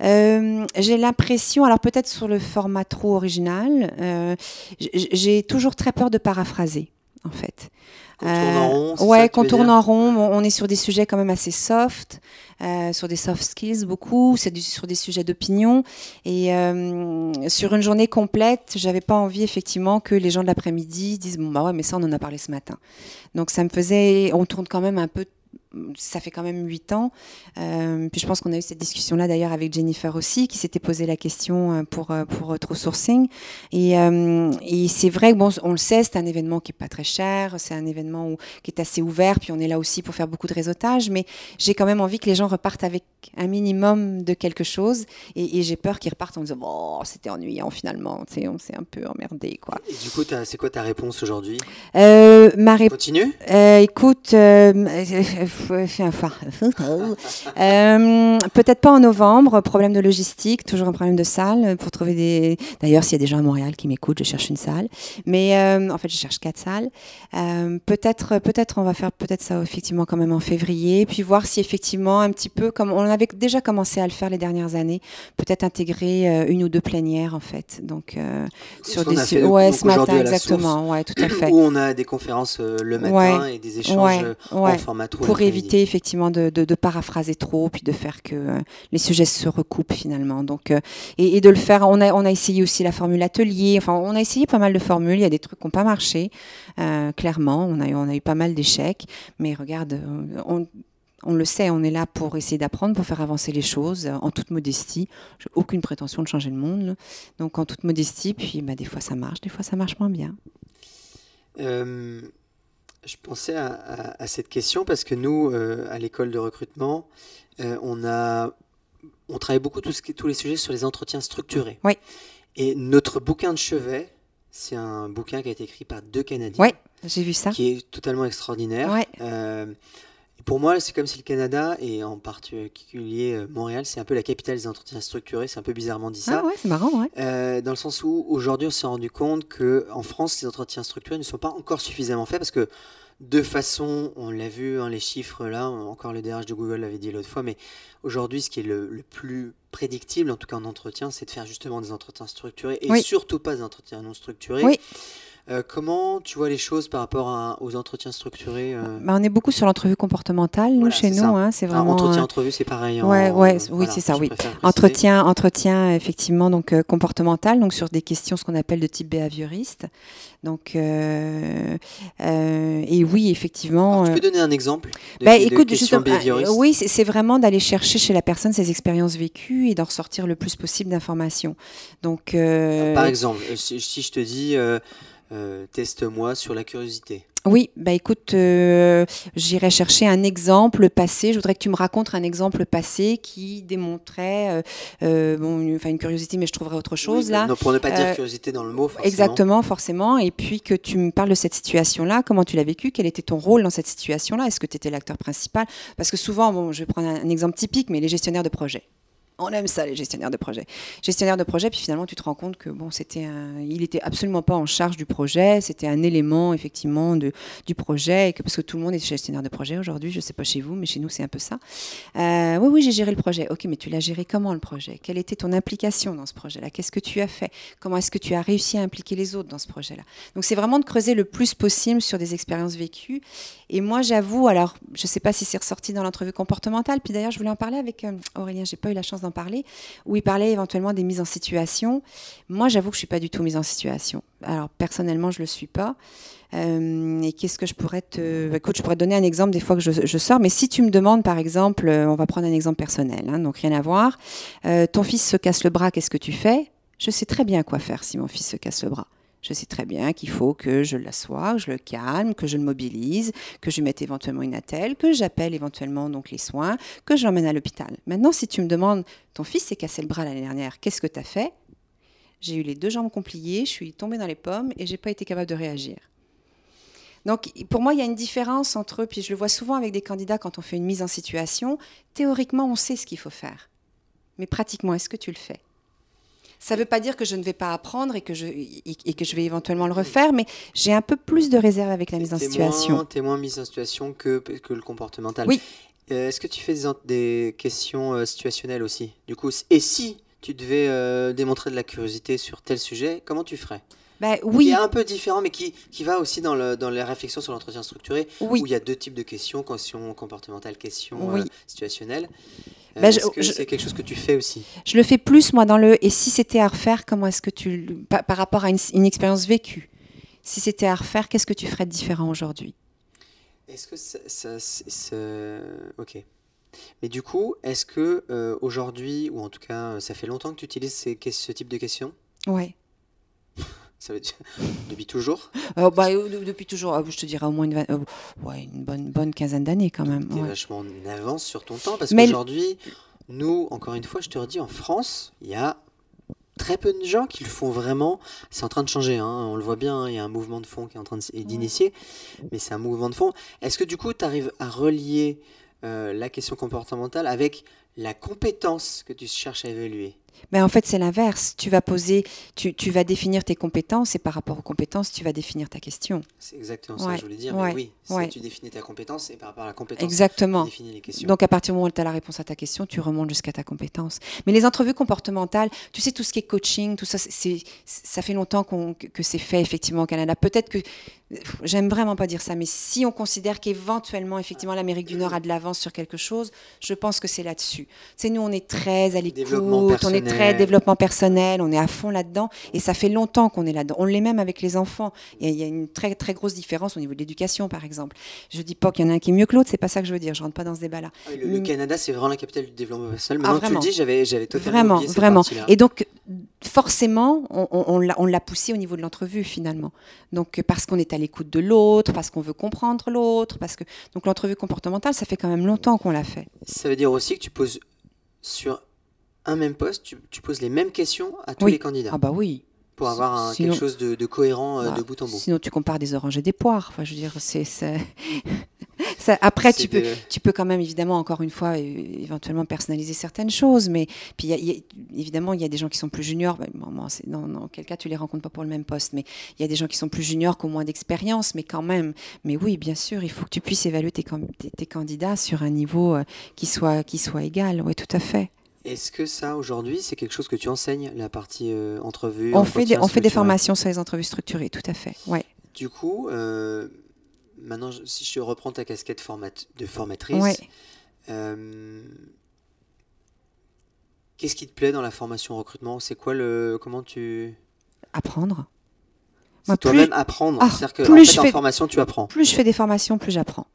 J'ai l'impression, alors peut-être sur le format trop original, j'ai toujours très peur de paraphraser, en fait. Qu'on tourne en rond Euh, ouais, qu'on tourne en rond. On on est sur des sujets quand même assez soft, euh, sur des soft skills beaucoup, c'est sur des sujets d'opinion. Et euh, sur une journée complète, j'avais pas envie effectivement que les gens de l'après-midi disent bon bah ouais, mais ça on en a parlé ce matin. Donc ça me faisait, on tourne quand même un peu. Ça fait quand même huit ans. Euh, puis je pense qu'on a eu cette discussion-là d'ailleurs avec Jennifer aussi, qui s'était posé la question euh, pour, euh, pour True Sourcing. Et, euh, et c'est vrai que bon, on le sait, c'est un événement qui est pas très cher, c'est un événement où- qui est assez ouvert, puis on est là aussi pour faire beaucoup de réseautage, mais j'ai quand même envie que les gens repartent avec un minimum de quelque chose, et, et j'ai peur qu'ils repartent en disant bon, c'était ennuyant finalement, tu sais, on s'est un peu emmerdé quoi. Et du coup, c'est quoi ta réponse aujourd'hui? Euh, ma réponse. Continue? Écoute, euh, peut-être pas en novembre, problème de logistique, toujours un problème de salle pour trouver des. D'ailleurs, s'il y a des gens à Montréal qui m'écoutent, je cherche une salle. Mais euh, en fait, je cherche quatre salles. Euh, peut-être, peut-être, on va faire peut-être ça effectivement quand même en février, puis voir si effectivement un petit peu, comme on avait déjà commencé à le faire les dernières années, peut-être intégrer euh, une ou deux plénières en fait. Donc sur des su- ouais ce matin exactement, ouais tout à fait. Où on a des conférences le matin Ouais. et des échanges en format pour. Éviter effectivement de, paraphraser trop, puis de faire que euh, les sujets se recoupent finalement. Donc, euh, et, de le faire, on a, essayé aussi la formule atelier, enfin on a essayé pas mal de formules, il y a des trucs qui n'ont pas marché, euh, clairement, on a, eu- pas mal d'échecs, mais regarde, on, le sait, on est là pour essayer d'apprendre, pour faire avancer les choses, en toute modestie. J'ai aucune prétention de changer le monde, donc en toute modestie, puis bah, des fois ça marche, des fois ça marche moins bien. Je pensais à, à- à cette question parce que nous, euh, à l'école de recrutement, euh, on a, on travaille beaucoup tout ce qui- tous les sujets sur les entretiens structurés. Oui. Et notre bouquin de chevet, c'est un bouquin qui a été écrit par deux Canadiens, Ouais, j'ai vu ça. qui est totalement extraordinaire. Ouais. Euh, Pour moi, c'est comme si le Canada, et en particulier euh, Montréal, c'est un peu la capitale des entretiens structurés. C'est un peu bizarrement dit ça. Ah ouais, c'est marrant, ouais. Euh, dans le sens où aujourd'hui, on s'est rendu compte que en France, les entretiens structurés ne sont pas encore suffisamment faits parce que de façon, on l'a vu, hein, les chiffres là, encore le DRH de Google l'avait dit l'autre fois, mais aujourd'hui, ce qui est le, plus prédictible, en tout cas en entretien, c'est de faire justement des entretiens structurés et surtout pas des entretiens non structurés. Oui. Euh, comment tu vois les choses par rapport aux entretiens structurés euh bah, On est beaucoup sur l'entrevue comportementale, nous, chez nous. Hein, c'est vraiment. entretien, euh, entrevue, c'est pareil. Ouais, ouais, oui, c'est ça, oui. Entretien, entretien, effectivement, donc comportemental, donc sur des questions, ce qu'on appelle de type behavioriste. Donc, et oui, effectivement. tu peux donner un exemple de, bah, écoute, de Oui, c'est vraiment d'aller chercher chez la personne ses expériences vécues et d'en ressortir le plus possible d'informations. Donc. Par exemple, si, si je te dis euh, teste-moi sur la curiosité. Oui, bah écoute, euh, j'irai chercher un exemple passé. Je voudrais que tu me racontes un exemple passé qui démontrait euh, bon, une, une curiosité, mais je trouverais autre chose là. pour ne pas dire curiosité dans le mot. Forcément. Exactement, forcément. Et puis que tu me parles de cette situation-là, comment tu l'as vécu, quel était ton rôle dans cette situation-là, est-ce que tu étais l'acteur principal? Parce que souvent, bon, je vais prendre un exemple typique, mais les gestionnaires de projet. On aime ça, les gestionnaires de projet. Gestionnaire de projet, puis finalement, tu te rends compte que bon, c'était il était absolument pas en charge du projet, c'était un élément effectivement de, du projet, parce que tout le monde est gestionnaire de projet aujourd'hui, je sais pas chez vous, mais chez nous c'est un peu ça. Euh, oui, oui, j'ai géré le projet. Ok, mais tu l'as géré comment le projet? Quelle était ton implication dans ce projet-là? Qu'est-ce que tu as fait? Comment est-ce que tu as réussi à impliquer les autres dans ce projet-là? Donc c'est vraiment de creuser le plus possible sur des expériences vécues. Et moi, j'avoue, alors je sais pas si c'est ressorti dans l'entrevue comportementale, puis d'ailleurs je voulais en parler avec euh, Aurélien, j'ai pas eu la chance d'en parler, où il parlait éventuellement des mises en situation. Moi, j'avoue que je suis pas du tout mise en situation. Alors, personnellement, je le suis pas. Euh, et qu'est-ce que je pourrais te... Bah, écoute, je pourrais te donner un exemple des fois que je, sors, mais si tu me demandes, par exemple, euh, on va prendre un exemple personnel, hein, donc rien à voir, euh, ton fils se casse le bras, qu'est-ce que tu fais? Je sais très bien quoi faire si mon fils se casse le bras. Je sais très bien qu'il faut que je l'assoie, que je le calme, que je le mobilise, que je mette éventuellement une attelle, que j'appelle éventuellement donc les soins, que je l'emmène à l'hôpital. Maintenant, si tu me demandes, ton fils s'est cassé le bras l'année dernière, qu'est-ce que tu as fait? J'ai eu les deux jambes compliées, je suis tombée dans les pommes et j'ai pas été capable de réagir. Donc, pour moi, il y a une différence entre, puis je le vois souvent avec des candidats quand on fait une mise en situation, théoriquement, on sait ce qu'il faut faire. Mais pratiquement, est-ce que tu le fais? Ça ne veut pas dire que je ne vais pas apprendre et que je, et que je vais éventuellement le refaire, mais j'ai un peu plus de réserve avec la mise en situation. Tu es moins mise en situation que, que le comportemental. Oui. Euh, est-ce que tu fais des, questions euh, situationnelles aussi? Du coup, et si tu devais euh, démontrer de la curiosité sur tel sujet, comment tu ferais? Bah, oui. Qui est un peu différent, mais qui, qui va aussi dans, le, dans les réflexions sur l'entretien structuré, oui. où il y a deux types de questions, questions comportementales, questions situationnelles. Euh, est-ce que c'est quelque chose que tu fais aussi Je le fais plus, moi, dans le. Et si c'était à refaire, comment est-ce que tu. Par, par, rapport à une, expérience vécue, si c'était à refaire, qu'est-ce que tu ferais de différent aujourd'hui? Est-ce que ça. ok. Mais du coup, est-ce que euh, aujourd'hui, ou en tout cas, ça fait longtemps que tu utilises ces, ce type de questions? Ouais. Ça veut dire depuis toujours euh, bah, Depuis toujours, je te dirais au moins une, ouais, une bonne, bonne quinzaine d'années quand même. Tu es vachement en avance sur ton temps parce qu'aujourd'hui, nous, encore une fois, je te redis, en France, il y a très peu de gens qui le font vraiment. C'est en train de changer, hein, on le voit bien, hein, il y a un mouvement de fond qui est en train d'initier, mais c'est un mouvement de fond. Est-ce que du coup, tu arrives à relier euh, la question comportementale avec la compétence que tu cherches à évaluer? Mais en fait, c'est l'inverse. Tu vas poser, tu, tu, vas définir tes compétences et par rapport aux compétences, tu vas définir ta question. C'est exactement ça que je voulais dire. mais oui, tu définis ta compétence et par rapport à la compétence, exactement. tu définis les questions. Donc à partir du moment où tu as la réponse à ta question, tu remontes jusqu'à ta compétence. Mais les entrevues comportementales, tu sais, tout ce qui est coaching, tout ça, c'est, ça fait longtemps que c'est fait effectivement au Canada. Peut-être que j'aime vraiment pas dire ça, mais si on considère qu'éventuellement, effectivement, l'Amérique du Nord a de l'avance sur quelque chose, je pense que c'est là-dessus. C'est nous, on est très à l'écoute, on est très développement personnel, on est à fond là-dedans, et ça fait longtemps qu'on est là-dedans. On l'est même avec les enfants. Il y, a une très très grosse différence au niveau de l'éducation, par exemple. Je dis pas qu'il y en a un qui est mieux que l'autre, c'est pas ça que je veux dire. Je rentre pas dans ce débat-là. Ah le, Canada, c'est vraiment la capitale du développement personnel. Maintenant ah, tu le dis, j'avais j'avais totalement vraiment, vraiment. Et donc forcément, on, on l'a poussé au niveau de l'entrevue finalement. Donc parce qu'on est à l'écoute de l'autre, parce qu'on veut comprendre l'autre, parce que donc l'entrevue comportementale, ça fait quand même longtemps qu'on l'a fait. Ça veut dire aussi que tu poses sur un même poste, tu, poses les mêmes questions à tous les candidats. Ah bah oui. Pour avoir quelque chose de, cohérent euh, bah, de bout en bout. Sinon, tu compares des oranges et des poires. Enfin, je veux dire, c'est Ça, après, tu peux, de- tu peux quand même, évidemment, encore une fois, éventuellement personnaliser certaines choses. Mais puis, il y a- il y a- évidemment, il y a des gens qui sont plus juniors. Ben, bon, bon, quel cas, tu les rencontres pas pour le même poste. Mais il y a des gens qui sont plus juniors, qui ont moins d'expérience, mais quand même. Mais oui, bien sûr, il faut que tu puisses évaluer tes, can- tes- tes candidats sur un niveau euh, qui, soit, qui soit égal. Oui, tout à fait. Est-ce que ça, aujourd'hui, c'est quelque chose que tu enseignes, la partie euh, entrevue On fait, des, on fait des formations sur les entrevues structurées, tout à fait. Ouais. Du coup, euh, maintenant, si je reprends ta casquette format- de formatrice, Ouais. euh, qu'est-ce qui te plaît dans la formation recrutement? C'est quoi le. Comment tu. Apprendre. Toi-même apprendre. Ah, C'est-à-dire que plus en je fait, en fais- formation, tu apprends. plus je fais des formations, plus j'apprends.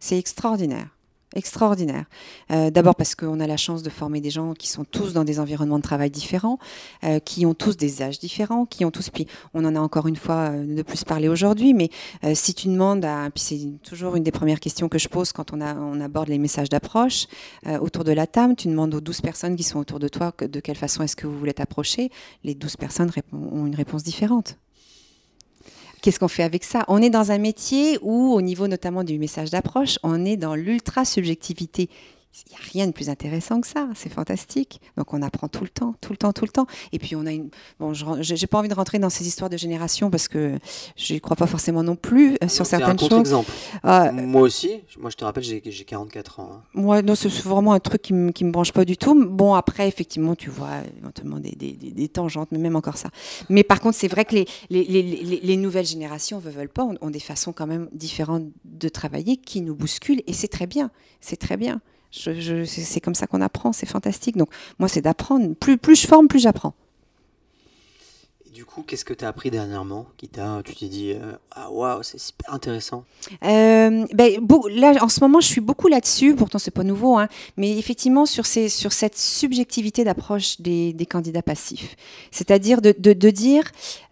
C'est extraordinaire. Extraordinaire. Euh, D'abord parce qu'on a la chance de former des gens qui sont tous dans des environnements de travail différents, euh, qui ont tous des âges différents, qui ont tous. Puis on en a encore une fois euh, de plus parlé aujourd'hui, mais si tu demandes à. Puis c'est toujours une des premières questions que je pose quand on, aborde les messages d'approche autour de la table. Tu demandes aux 12 personnes qui sont autour de toi de quelle façon est-ce que vous voulez t'approcher. Les 12 personnes ont une réponse différente. Qu'est-ce qu'on fait avec ça? On est dans un métier où, au niveau notamment du message d'approche, on est dans l'ultra-subjectivité. Il n'y a rien de plus intéressant que ça, c'est fantastique. Donc on apprend tout le temps, tout le temps, tout le temps. Et puis on a une... Bon, je n'ai pas envie de rentrer dans ces histoires de génération parce que je n'y crois pas forcément non plus euh, sur C'est un certaines choses. Euh, Moi aussi, moi je te rappelle, j'ai j'ai 44 ans. hein. moi, non, c'est vraiment un truc qui ne me, branche pas du tout. Bon, après, effectivement, tu vois éventuellement des, des, des- des tangentes, mais même encore ça. Mais par contre, c'est vrai que les, les, les, les- les nouvelles générations, veulent, veulent pas, ont, ont des façons quand même différentes de travailler qui nous bousculent. Et c'est très bien. C'est très bien. Je, je- c'est comme ça qu'on apprend. C'est fantastique. Donc, moi, c'est d'apprendre. Plus, plus je forme, plus j'apprends. Du coup, qu'est-ce que tu as appris dernièrement qui Tu t'es dit, euh, ah waouh, c'est super intéressant? Euh, ben, là, en ce moment, je suis beaucoup là-dessus. Pourtant, c'est pas nouveau, hein, mais effectivement sur, ces, sur cette subjectivité d'approche des, des candidats passifs. C'est-à-dire de, de, dire,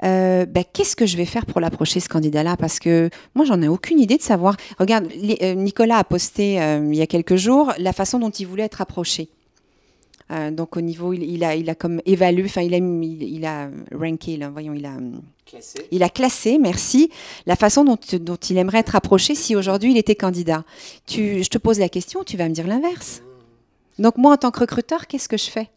euh, ben, qu'est-ce que je vais faire pour l'approcher ce candidat-là? Parce que moi, j'en ai aucune idée de savoir. Regarde, Nicolas a posté il y a quelques jours la façon dont il voulait être approché. Euh, donc au niveau, il, il a, il a comme évalué, enfin il a, il, il a ranké, là, voyons, il a hum, Classé. il a classé, merci, la façon dont, dont il aimerait être approché si aujourd'hui il était candidat. Tu, je te pose la question, tu vas me dire l'inverse. Donc moi, en tant que recruteur, qu'est-ce que je fais?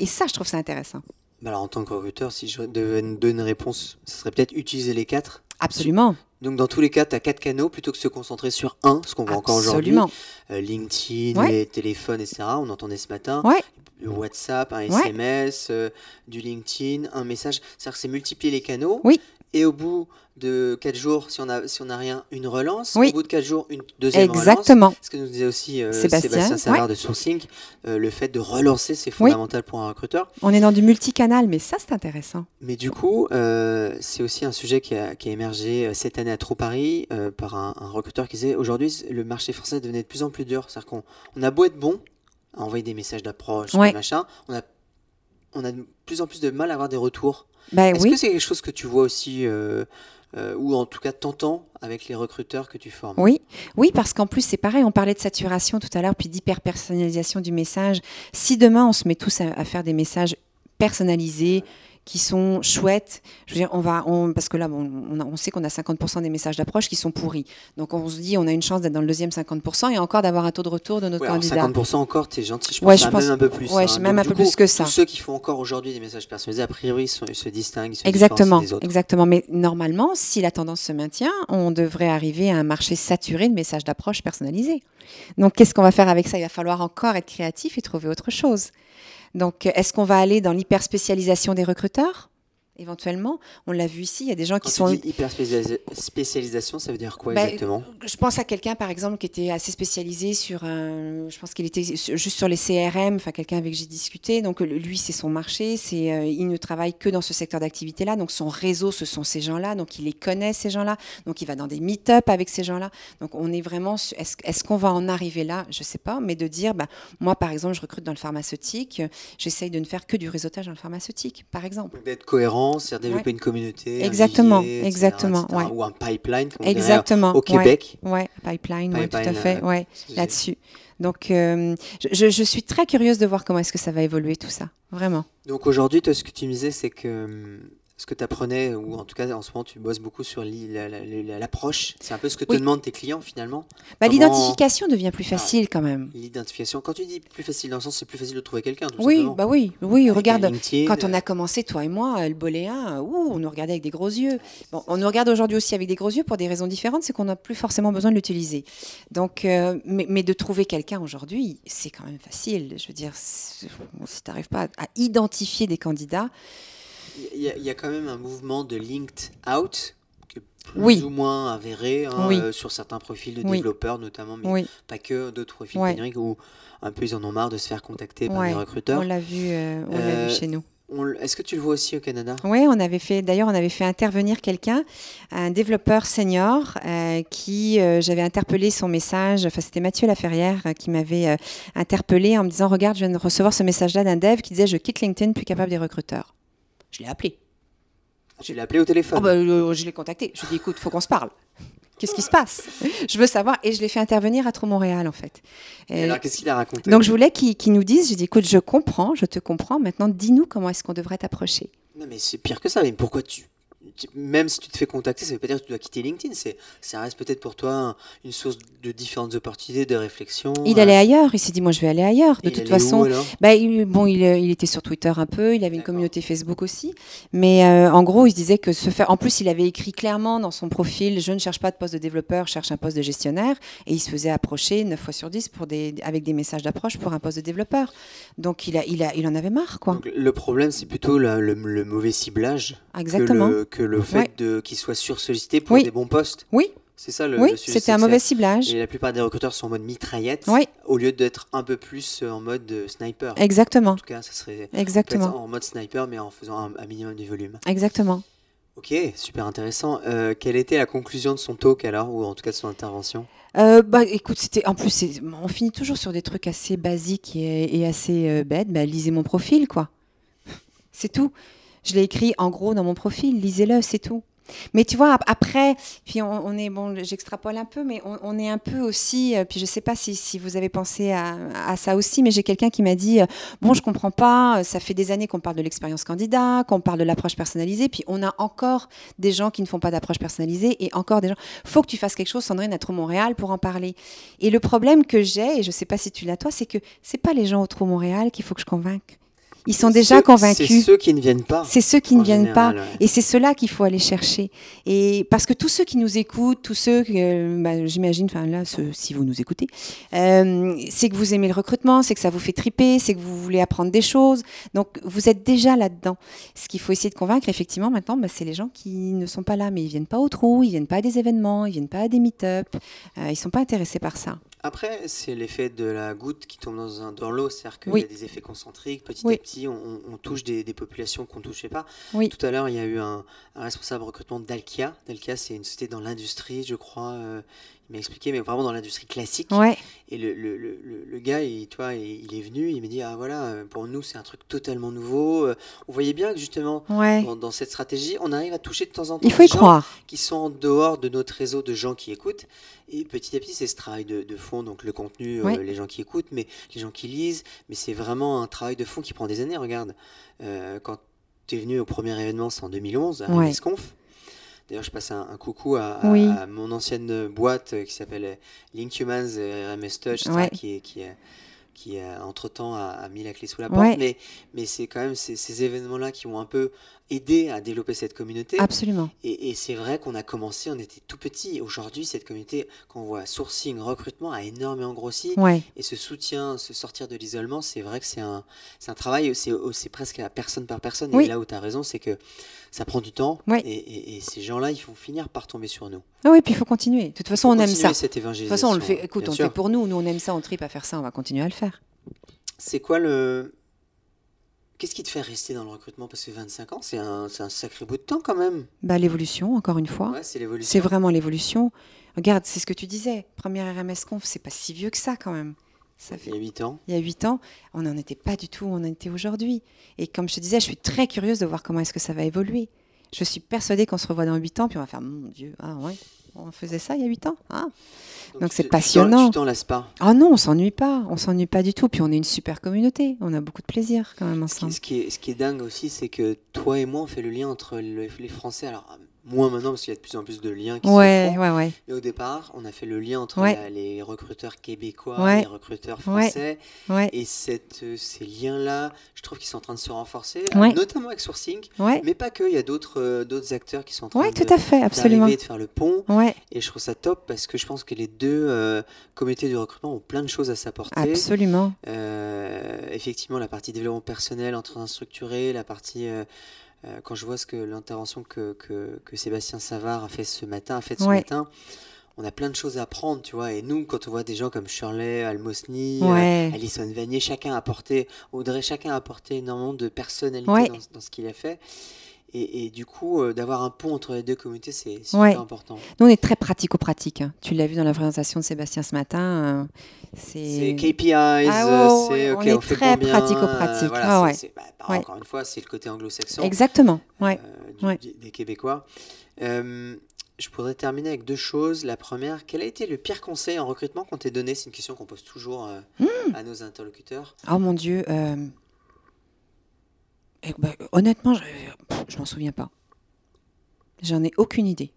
Et ça, je trouve ça intéressant. Bah alors, en tant que recruteur, si je devais donner une réponse, ce serait peut-être utiliser les quatre? Absolument, Donc, dans tous les cas, tu as quatre canaux plutôt que se concentrer sur un, ce qu'on voit encore aujourd'hui. absolument. Euh, LinkedIn, Ouais. les téléphones, etc. On entendait ce matin. Ouais. Le WhatsApp, un Ouais. SMS, euh, du LinkedIn, un message. C'est-à-dire que c'est multiplier les canaux. Oui. Et au bout de 4 jours, si on a, si on a rien, une relance. Oui. Au bout de 4 jours, une deuxième relance. Exactement. Ce que nous disait aussi euh, Sébastien, Sébastien, Savard ouais. de Sourcing, euh, le fait de relancer, c'est fondamental pour un recruteur. On est dans du multicanal, mais ça, c'est intéressant. Mais du coup, euh, c'est aussi un sujet qui a, qui a émergé cette année à Trop Paris par un, un recruteur qui disait aujourd'hui, le marché français devenait de plus en plus dur. C'est-à-dire qu'on on a beau être bon à envoyer des messages d'approche, Ouais. des machins, on a, on a de plus en plus de mal à avoir des retours. Ben Est-ce oui. que c'est quelque chose que tu vois aussi, euh, euh, ou en tout cas t'entends avec les recruteurs que tu formes? Oui, oui, parce qu'en plus c'est pareil. On parlait de saturation tout à l'heure, puis d'hyper-personnalisation du message. Si demain on se met tous à, à faire des messages personnalisés qui sont chouettes, je veux dire, on va, on, parce que là, bon, on, a- on sait qu'on a 50% des messages d'approche qui sont pourris. Donc on se dit, on a une chance d'être dans le deuxième 50% et encore d'avoir un taux de retour de notre Ouais, candidat. 50% encore, t'es gentil, je pense, Ouais, je pense- même un peu plus. ouais, hein. même Donc, un peu coup, plus que ça. Tous ceux qui font encore aujourd'hui des messages personnalisés, a priori, sont- ils se distinguent, se Exactement, différencient des autres. exactement. Mais normalement, si la tendance se maintient, on devrait arriver à un marché saturé de messages d'approche personnalisés. Donc, qu'est-ce qu'on va faire avec ça? Il va falloir encore être créatif et trouver autre chose. Donc, est-ce qu'on va aller dans l'hyperspécialisation des recruteurs? Éventuellement, on l'a vu ici, il y a des gens Quand qui tu sont dis hyper spécialisa- spécialisation, ça veut dire quoi Bah, exactement? Je pense à quelqu'un, par exemple, qui était assez spécialisé sur un. Je pense qu'il était juste sur les CRM, enfin, quelqu'un avec qui j'ai discuté. Donc, lui, c'est son marché. C'est, euh, il ne travaille que dans ce secteur d'activité-là. Donc, son réseau, ce sont ces gens-là. Donc, il les connaît, ces gens-là. Donc, il va dans des meet-up avec ces gens-là. Donc, on est vraiment. Est-ce, qu'on va en arriver là? Je ne sais pas. Mais de dire, bah, moi, par exemple, je recrute dans le pharmaceutique. J'essaye de ne faire que du réseautage dans le pharmaceutique, par exemple. D'être cohérent, c'est-à-dire développer une communauté. un Exactement, exactement, etc., ouais. Ou un pipeline, comme dirait Exactement. au. Québec. Ouais, pipeline, tout à fait. euh, Ouais. C'est- là-dessus. Donc, euh, je, je- suis très curieuse de voir comment est-ce que ça va évoluer tout ça, vraiment. Donc aujourd'hui, ce que tu me disais, c'est que hum, ce que tu apprenais, ou en tout cas en ce moment tu bosses beaucoup sur l'approche. C'est un peu ce que te demandent tes clients finalement. Bah, L'identification devient plus facile quand même. L'identification. Quand tu dis plus facile, dans le sens c'est plus facile de trouver quelqu'un. Oui, bah oui, oui. regarde, quand on a commencé toi et moi, le boléen, on nous regardait avec des gros yeux. Bon, on nous regarde aujourd'hui aussi avec des gros yeux pour des raisons différentes, c'est qu'on n'a plus forcément besoin de l'utiliser. Donc, euh, mais, de trouver quelqu'un aujourd'hui, c'est quand même facile. Je veux dire, si tu n'arrives pas à identifier des candidats. Il y, a quand même un mouvement de linked out qui est plus ou moins avéré hein, euh, sur certains profils de développeurs notamment, mais pas que d'autres profils génériques où un peu ils en ont marre de se faire contacter par des recruteurs. On l'a vu, euh, on l'a vu chez nous. Est-ce que tu le vois aussi au Canada? Oui, on avait fait. D'ailleurs, on avait fait intervenir quelqu'un, un développeur senior, euh, qui euh, j'avais interpellé son message. Enfin, c'était Mathieu Laferrière euh, qui m'avait interpellé en me disant "Regarde, je viens de recevoir ce message-là d'un dev qui disait je quitte LinkedIn, plus capable des recruteurs." Je l'ai appelé. Je l'ai appelé au téléphone. Oh, bah, je l'ai contacté. Je lui ai dit "Écoute, faut qu'on se parle." Qu'est-ce qui se passe? Je veux savoir. Et je l'ai fait intervenir à Trop Montréal, en fait. Et alors, qu'est-ce qu'il a raconté? Donc, je voulais qu'il nous dise, j'ai dit, écoute, je comprends, je te comprends. Maintenant, dis-nous comment est-ce qu'on devrait t'approcher. Non, mais c'est pire que ça. Mais pourquoi tu, même si tu te fais contacter, ça veut pas dire que tu dois quitter LinkedIn. C'est, ça reste peut-être pour toi une source de différentes opportunités, de réflexion. Il allait ailleurs. Il s'est dit, moi, je vais aller ailleurs. De toute façon, bah, il, bon, il, il, était sur Twitter un peu. Il avait une communauté Facebook aussi. Mais euh, en gros, il se disait que se faire. En plus, il avait écrit clairement dans son profil, je ne cherche pas de poste de développeur, je cherche un poste de gestionnaire. Et il se faisait approcher 9 fois sur 10 pour des, avec des messages d'approche pour un poste de développeur. Donc, il, a, il, a, il en avait marre, quoi. le problème, c'est plutôt le, mauvais ciblage. Exactement. Que le fait de qu'il soit sursollicité pour des bons postes. Oui. C'est ça le, oui, c'était un mauvais ciblage. Et la plupart des recruteurs sont en mode mitraillette, oui. au lieu d'être un peu plus euh, en mode euh, sniper. Exactement. En tout cas, ça serait Exactement. en mode sniper, mais en faisant un, minimum du volume. Exactement. Ok, super intéressant. Euh, quelle était la conclusion de son talk alors, ou en tout cas de son intervention? Bah, écoute, c'était en plus, on finit toujours sur des trucs assez basiques et, assez bêtes. Bah, lisez mon profil, quoi. C'est tout. Je l'ai écrit en gros dans mon profil. Lisez-le, c'est tout. Mais tu vois, après, puis on, est, bon, j'extrapole un peu, mais on, est un peu aussi, euh, puis je sais pas si, vous avez pensé à, ça aussi, mais j'ai quelqu'un qui m'a dit, euh, bon, je comprends pas, euh, ça fait des années qu'on parle de l'expérience candidat, qu'on parle de l'approche personnalisée, puis on a encore des gens qui ne font pas d'approche personnalisée et encore des gens, faut que tu fasses quelque chose, Sandrine, à Trop Montréal pour en parler. Et le problème que j'ai, et je sais pas si tu l'as toi, c'est que c'est pas les gens au Trop Montréal qu'il faut que je convainque. Ils sont déjà convaincus. C'est ceux qui ne viennent pas. C'est ceux qui ne viennent pas. Et c'est ceux-là qu'il faut aller chercher. Et parce que tous ceux qui nous écoutent, tous ceux, bah, j'imagine, enfin là, si vous nous écoutez, euh, c'est que vous aimez le recrutement, c'est que ça vous fait triper, c'est que vous voulez apprendre des choses. Donc vous êtes déjà là-dedans. Ce qu'il faut essayer de convaincre, effectivement, maintenant, bah, c'est les gens qui ne sont pas là, mais ils viennent pas au trou, ils viennent pas à des événements, ils viennent pas à des meet-up, euh, ils sont pas intéressés par ça. Après, c'est l'effet de la goutte qui tombe dans, dans l'eau, c'est-à-dire qu'il y a des effets concentriques. Petit à petit, on, touche des, populations qu'on ne touchait pas. Tout à l'heure, il y a eu un, responsable recrutement d'Alkia. Dalkia, c'est une société dans l'industrie, je crois. Euh, m'a expliqué, mais vraiment dans l'industrie classique. Et le, le, le, le, gars, il, toi, il est venu, il m'a dit Ah voilà, pour nous, c'est un truc totalement nouveau. Euh, on voyait bien que justement, dans, cette stratégie, on arrive à toucher de temps en temps il faut des gens croire. qui sont en dehors de notre réseau de gens qui écoutent. Et petit à petit, c'est ce travail de, de, fond, donc le contenu, euh, les gens qui écoutent, mais les gens qui lisent. Mais c'est vraiment un travail de fond qui prend des années. Regarde, euh, quand tu es venu au premier événement, c'est en 2011, à ouais. D'ailleurs, je passe un, coucou à, mon ancienne boîte qui s'appelle Link Humans et RMS Touch, qui entre-temps a, mis la clé sous la porte. Mais, mais c'est quand même ces, événements-là qui ont un peu aidé à développer cette communauté. Absolument. Et, c'est vrai qu'on a commencé, on était tout petit. Aujourd'hui, cette communauté, quand on voit sourcing, recrutement, a énormément grossi. Et ce soutien, se sortir de l'isolement, c'est vrai que c'est un, un travail, c'est presque à personne par personne. Et là où tu as raison, c'est que ça prend du temps. Et, ces gens-là, ils vont finir par tomber sur nous. Ah oui, puis il faut continuer. De toute façon, on aime ça. Cette de toute façon, on le fait. Écoute, on le fait pour nous. Nous, on aime ça, on tripe à faire ça. On va continuer à le faire. C'est quoi le. Qu'est-ce qui te fait rester dans le recrutement? Parce que 25 ans, c'est un, un, sacré bout de temps quand même. Bah, l'évolution, encore une fois. Ouais, c'est l'évolution. C'est vraiment l'évolution. Regarde, c'est ce que tu disais. Première RMS Conf, c'est pas si vieux que ça quand même. Ça fait... Il y a 8 ans. Il y a 8 ans, on n'en était pas du tout où on en était aujourd'hui. Et comme je te disais, je suis très curieuse de voir comment est-ce que ça va évoluer. Je suis persuadée qu'on se revoit dans 8 ans, puis on va faire, mon Dieu, ah ouais. On faisait ça il y a 8 ans. Ah. Donc c'est passionnant. Tu t'en lasses pas? Ah non, on s'ennuie pas, on s'ennuie pas du tout. Puis on est une super communauté, on a beaucoup de plaisir quand même Ce qui, ensemble. ce qui est, ce qui est dingue aussi, c'est que toi et moi, on fait le lien entre le- les Français. Alors, moins maintenant, parce qu'il y a de plus en plus de liens qui Ouais, se font. ouais, ouais. Mais au départ, on a fait le lien entre la- les recruteurs québécois, Ouais. les recruteurs français. Ouais, Et cette, euh, ces liens-là, je trouve qu'ils sont en train de se renforcer, notamment avec Sourcing. ouais, Mais pas que, il y a d'autres euh, d'autres acteurs qui sont en train ouais, de, tout à fait, absolument. et de faire le pont. Ouais, Et je trouve ça top parce que je pense que les deux euh, comités de recrutement ont plein de choses à s'apporter. absolument. Euh, effectivement, la partie développement personnel en train de structurer, la partie. Euh, quand je vois ce que l'intervention que, que, que Sébastien Savard a fait ce matin, a fait ce Ouais. matin, on a plein de choses à apprendre, tu vois. Et nous, quand on voit des gens comme Shirley, Almosny, euh, Ouais. Alison Vanier, chacun a apporté, Audrey, chacun a apporté énormément de personnalité Ouais. dans, dans ce qu'il a fait. Et, et du coup, euh, d'avoir un pont entre les deux communautés, c'est super Ouais. important. Nous, on est très pratico-pratique. hein. Tu l'as vu dans la présentation de Sébastien ce matin. euh, C'est KPIs, Ah c'est ouais, ok, on est fait très pratico-pratique. euh, voilà, Ah ouais. bah, bah, Ouais. Encore une fois, c'est le côté anglo-saxon exactement. Euh, du- des, Québécois. Je pourrais terminer avec deux choses. La première, quel a été le pire conseil en recrutement qu'on t'ait donné? C'est une question qu'on pose toujours Hmm. à nos interlocuteurs. Oh mon Dieu. Eh ben, honnêtement, je, m'en souviens pas. J'en ai aucune idée.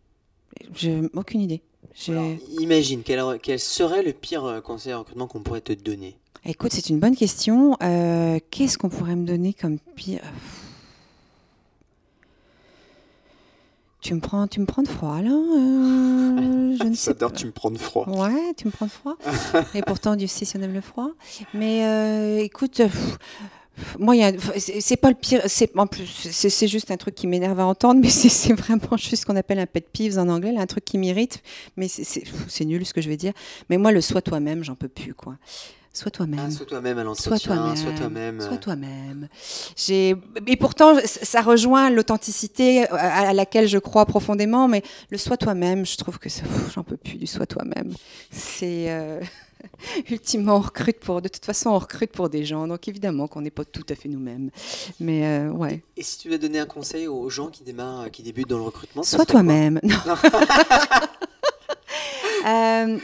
Je, aucune idée. Alors, imagine, quel, quel serait le pire euh, conseil en recrutement qu'on pourrait te donner? Écoute, c'est une bonne question. Euh, Qu'est-ce qu'on pourrait me donner comme pire? Tu me prends, tu me prends de froid là euh, Je ne sais pas. tu me prends de froid. Ouais, tu me prends de froid. Et pourtant, Dieu sait si on aime le froid. Mais euh, écoute, euh, pff, moi, c'est pas le pire. C'est en plus, c'est juste un truc qui m'énerve à entendre, mais c'est vraiment juste ce qu'on appelle un pet peeves en anglais, là, un truc qui m'irrite. Mais c'est- nul ce que je vais dire. Mais moi, le sois toi-même, j'en peux plus, quoi. Sois toi-même. Ah, sois toi-même à l'entretien, sois toi-même. Sois toi-même. J'ai et pourtant ça rejoint l'authenticité à à laquelle je crois profondément, mais le sois toi-même, je trouve que ça- j'en peux plus du sois toi-même. C'est euh, ultimement on recrute pour de toute façon on recrute pour des gens, donc évidemment qu'on n'est pas tout à fait nous-mêmes. Mais euh, ouais. Et si tu devais donner un conseil aux gens qui démarrent, euh, qui débutent dans le recrutement, Sois toi-même. Euh,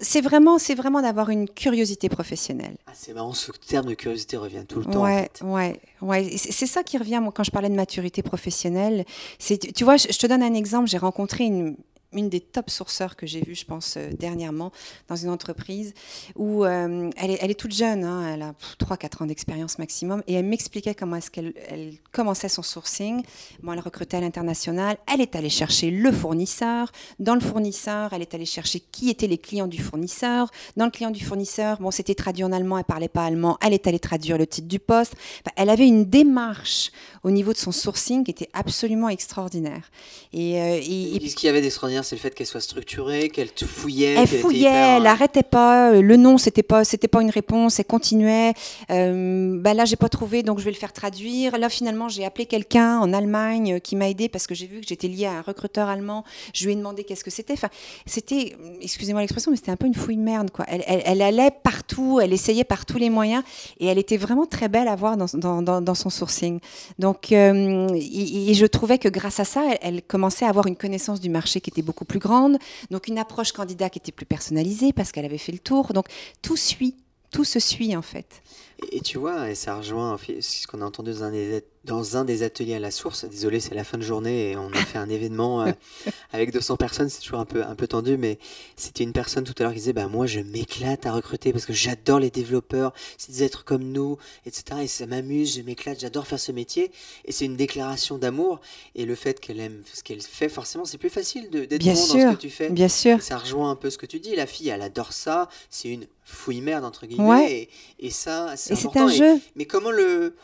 c'est vraiment, c'est vraiment d'avoir une curiosité professionnelle. Ah, c'est marrant, ce terme de curiosité revient tout le temps. en Ouais, fait. ouais, ouais. C'est c'est ça qui revient, moi, quand je parlais de maturité professionnelle. C'est, tu vois, je, je te donne un exemple. J'ai rencontré une, une des top sourceurs que j'ai vues, je pense, euh, dernièrement, dans une entreprise où euh, elle, est, elle est toute jeune, hein, elle a 3-4 ans d'expérience maximum, et elle m'expliquait comment est-ce qu'elle elle commençait son sourcing. Bon, elle recrutait à l'international, elle est allée chercher le fournisseur. Dans le fournisseur, elle est allée chercher qui étaient les clients du fournisseur. Dans le client du fournisseur, bon, c'était traduit en allemand, elle parlait pas allemand, elle est allée traduire le titre du poste. Enfin, elle avait une démarche au niveau de son sourcing qui était absolument extraordinaire. Et, euh, et- et Ce qu'il y avait d'extraordinaire, c'est le fait qu'elle soit structurée, qu'elle fouillait. elle fouillait, hyper, elle euh, arrêtait pas. euh, Le non, c'était pas, c'était pas une réponse. Elle continuait. Euh, bah là, j'ai pas trouvé, donc je vais le faire traduire. Là, finalement, j'ai appelé quelqu'un en Allemagne euh, qui m'a aidé parce que j'ai vu que j'étais liée à un recruteur allemand. Je lui ai demandé qu'est-ce que c'était. Enfin, c'était, excusez-moi l'expression, mais c'était un peu une fouille de merde, quoi. Elle, elle- elle allait partout, elle essayait par tous les moyens, et elle était vraiment très belle à voir dans, dans- dans- dans son sourcing. Donc, euh, et, et je trouvais que grâce à ça, elle, elle commençait à avoir une connaissance du marché qui était beaucoup plus grande, donc une approche candidat qui était plus personnalisée parce qu'elle avait fait le tour. Donc tout suit, tout se suit en fait. Et, et tu vois, et ça rejoint ce qu'on a entendu dans un, des, dans un des ateliers à la source. Désolé, c'est la fin de journée et on a fait un événement euh, avec 200 personnes. C'est toujours un peu, un peu tendu, mais c'était une personne tout à l'heure qui disait bah, Moi, je m'éclate à recruter parce que j'adore les développeurs, c'est des êtres comme nous, etc. Et ça m'amuse, je m'éclate, j'adore faire ce métier. Et c'est une déclaration d'amour. Et le fait qu'elle aime ce qu'elle fait, forcément, c'est plus facile de- d'être bon dans sûr, ce que tu fais. Bien sûr. Et ça rejoint un peu ce que tu dis. La fille, elle adore ça. C'est une fouille merde, entre guillemets. Ouais. Et, et ça, c'est important. un Et- jeu. mais comment le.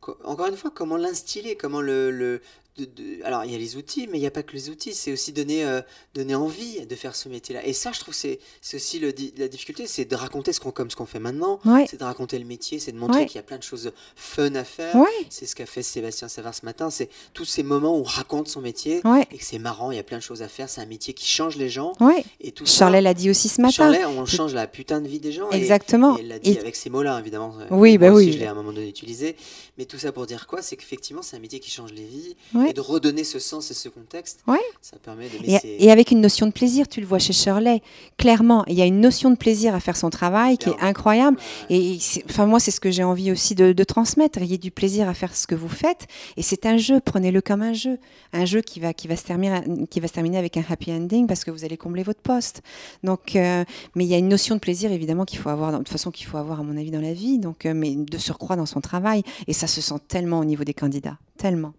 co- Encore une fois, comment l'instiller Comment le. le de- de- alors, il y a les outils, mais il n'y a pas que les outils. C'est aussi donner, euh, donner envie de faire ce métier-là. Et ça, je trouve, c'est c'est aussi le la difficulté c'est de raconter ce qu'on comme ce qu'on fait maintenant. Ouais. C'est de raconter le métier, c'est de montrer Ouais. qu'il y a plein de choses fun à faire. Ouais. C'est ce qu'a fait Sébastien Savard ce matin. C'est tous ces moments où on raconte son métier et que c'est marrant, il y a plein de choses à faire. C'est un métier qui change les gens. Et tout Charlet l'a dit aussi ce matin. Charlet, on change la putain de vie des gens. Exactement. et elle l'a dit Et- avec ces mots-là, évidemment. Oui, Moi bah aussi, oui. Je l'ai à un moment donné utilisé. Mais tout ça pour dire quoi? C'est qu'effectivement, c'est un métier qui change les vies. Ouais. Et de redonner ce sens et ce contexte, Ouais. ça permet de laisser. Et, et avec une notion de plaisir, tu le vois chez Shirley, clairement, il y a une notion de plaisir à faire son travail qui est incroyable. Ouais. Et enfin, moi, c'est ce que j'ai envie aussi de, de transmettre. Ayez du plaisir à faire ce que vous faites. Et c'est un jeu, prenez-le comme un jeu. Un jeu qui va, qui, va se terminer, qui va se terminer avec un happy ending parce que vous allez combler votre poste. Donc, euh, mais il y a une notion de plaisir, évidemment, qu'il faut avoir, de toute façon, qu'il faut avoir, à mon avis, dans la vie. Donc, euh, mais de surcroît dans son travail. Et ça se sent tellement au niveau des candidats. Tellement.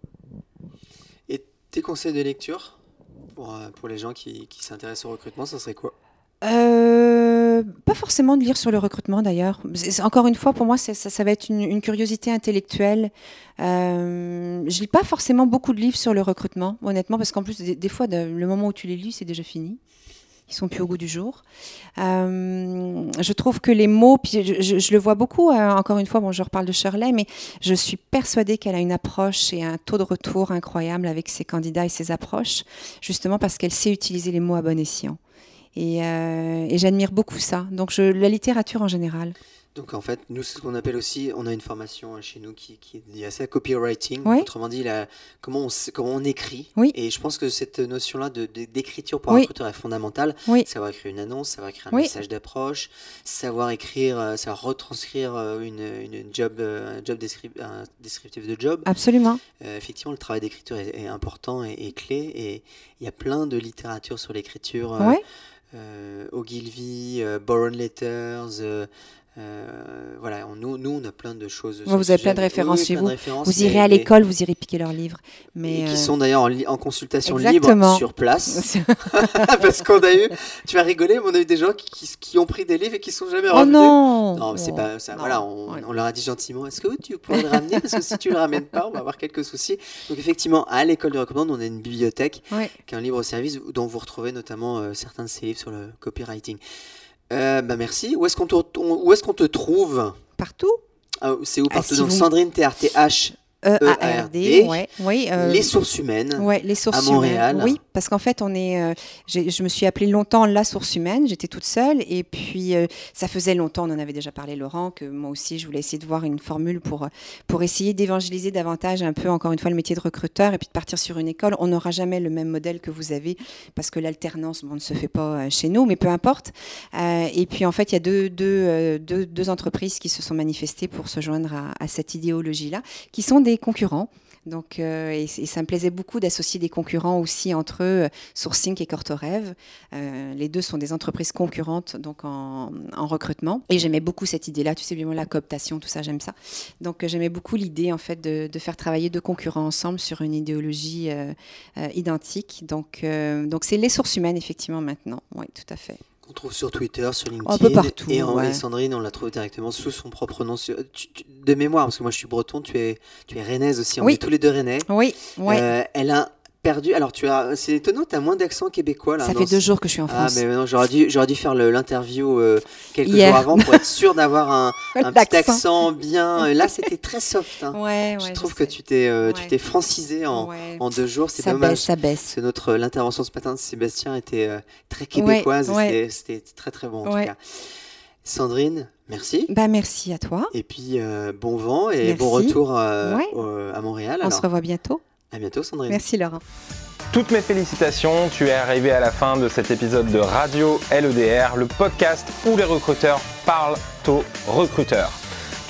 Tes conseils de lecture pour, euh, pour les gens qui, qui s'intéressent au recrutement, ça serait quoi Euh, pas forcément de lire sur le recrutement d'ailleurs. Encore une fois, pour moi, ça, ça va être une, curiosité intellectuelle. Euh, je lis pas forcément beaucoup de livres sur le recrutement, honnêtement, parce qu'en plus, des, des fois, de- le moment où tu les lis, c'est déjà fini. Ils sont plus au goût du jour. Euh, je trouve que les mots, puis je, le vois beaucoup. euh, encore une fois, bon, je reparle de Shirley, mais je suis persuadée qu'elle a une approche et un taux de retour incroyable avec ses candidats et ses approches, justement parce qu'elle sait utiliser les mots à bon escient. Et, euh, j'admire beaucoup ça. Donc la littérature en général. Donc en fait, nous, c'est ce qu'on appelle aussi, on a une formation euh, chez nous qui, qui est liée à ça, copywriting. Oui. Autrement dit, la, comment, on, comment on écrit. Oui. Et je pense que cette notion-là de, de- d'écriture pour un Oui. recruteur est fondamentale. Savoir écrire une annonce, savoir écrire un message d'approche, savoir écrire, euh, savoir retranscrire euh, une, une job, euh, un job un descriptif de job. Absolument. Euh, effectivement, le travail d'écriture est, est important et, et clé. Et il y a plein de littérature sur l'écriture. euh, euh, Ogilvy, euh, Boron Letters. euh, euh, voilà, on- nous, nous, on a plein de choses. vous avez plein de références Oui, chez plein vous. références, Vous irez à l'école, vous irez piquer leurs livres. Mais qui euh, sont d'ailleurs en, consultation Exactement. libre sur place. Parce qu'on a eu, tu vas rigoler, mais on a eu des gens qui, qui- qui ont pris des livres et qui sont jamais oh revenus. non. Non, mais c'est Oh, pas ça. non. Voilà, on, Ouais. on leur a dit gentiment est-ce que tu pourrais le ramener? Parce que si tu le ramènes pas, on va avoir quelques soucis. Donc, effectivement, à l'école de recrutement, on a une bibliothèque Ouais. qui est un libre service dont vous retrouvez notamment euh, certains de ces livres sur le copywriting. Euh, bah merci. Où est-ce qu'on te, on- où est-ce qu'on te trouve? Partout. Ah, C'est où? Ah, partout si Donc, vous- Sandrine TRTH, E-A-R-D. E Ouais. Oui. euh, les sources humaines. Ouais, les sources à Montréal. humaines. Oui, parce qu'en fait, on est. euh, je me suis appelée longtemps la source humaine. J'étais toute seule, et puis euh, ça faisait longtemps. On en avait déjà parlé, Laurent, que moi aussi, je voulais essayer de voir une formule pour pour essayer d'évangéliser davantage un peu, encore une fois, le métier de recruteur, et puis de partir sur une école. On n'aura jamais le même modèle que vous avez, parce que l'alternance, bon, ne se fait pas chez nous, mais peu importe. Et puis en fait, il y a deux, deux, deux, deux entreprises qui se sont manifestées pour se joindre à, à cette idéologie-là, qui sont des concurrents. Donc, euh, et, ça me plaisait beaucoup d'associer des concurrents aussi entre eux, euh, Sourcing et Cortorev. Euh, les deux sont des entreprises concurrentes donc en, en recrutement. Et j'aimais beaucoup cette idée-là. Tu sais bien la cooptation, tout ça, j'aime ça. Donc, euh, j'aimais beaucoup l'idée en fait de, faire travailler deux concurrents ensemble sur une idéologie identique. Donc, donc c'est les sources humaines effectivement maintenant. Oui, tout à fait. Qu'on trouve sur Twitter, sur LinkedIn. Un peu partout, Et, en- ouais. et Sandrine, on la trouve directement sous son propre nom. sur- tu- tu- de mémoire, parce que moi je suis breton, tu es, tu es rennaise aussi. On Oui. est tous les deux rennais. Oui, ouais. Euh, elle a perdu. Alors, tu as. C'est étonnant, tu as moins d'accent québécois là. ça fait deux jours que je suis en Ah, France. mais non, j'aurais dû, j'aurais dû faire l'interview euh, quelques Hier. jours avant pour être sûr d'avoir un, un petit accent bien. Là, c'était très soft. hein. Ouais, ouais, je je trouve que sais. tu t'es, euh, tu t'es francisé en, deux jours. C'est ça dommage. baisse, ça baisse. C'est notre l'intervention ce matin de Sébastien était euh, très québécoise. c'était- C'était très très bon en tout cas. Sandrine, merci. Bah, merci à toi. Et puis euh, bon vent et Merci. bon retour euh, à Montréal. On Alors, se revoit bientôt. À bientôt Sandrine. Merci Laurent. Toutes mes félicitations, tu es arrivé à la fin de cet épisode de Radio LEDR, le podcast où les recruteurs parlent aux recruteurs.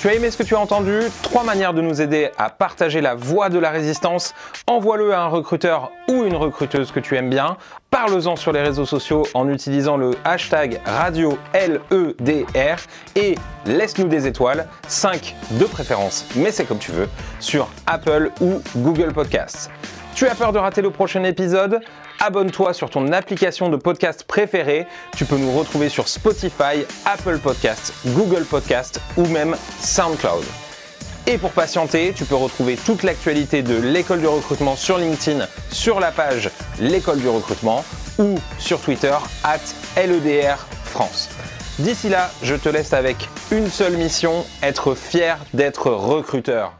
Tu as aimé ce que tu as entendu? Trois manières de nous aider à partager la voix de la résistance. Envoie-le à un recruteur ou une recruteuse que tu aimes bien. Parle-en sur les réseaux sociaux en utilisant le hashtag Radio LEDR et laisse-nous des étoiles, 5 de préférence, mais c'est comme tu veux, sur Apple ou Google Podcasts. Tu as peur de rater le prochain épisode? Abonne-toi sur ton application de podcast préférée. Tu peux nous retrouver sur Spotify, Apple Podcasts, Google Podcasts ou même SoundCloud. Et pour patienter, tu peux retrouver toute l'actualité de l'école du recrutement sur LinkedIn, sur la page l'école du recrutement ou sur Twitter at LEDR France. D'ici là, je te laisse avec une seule mission, être fier d'être recruteur.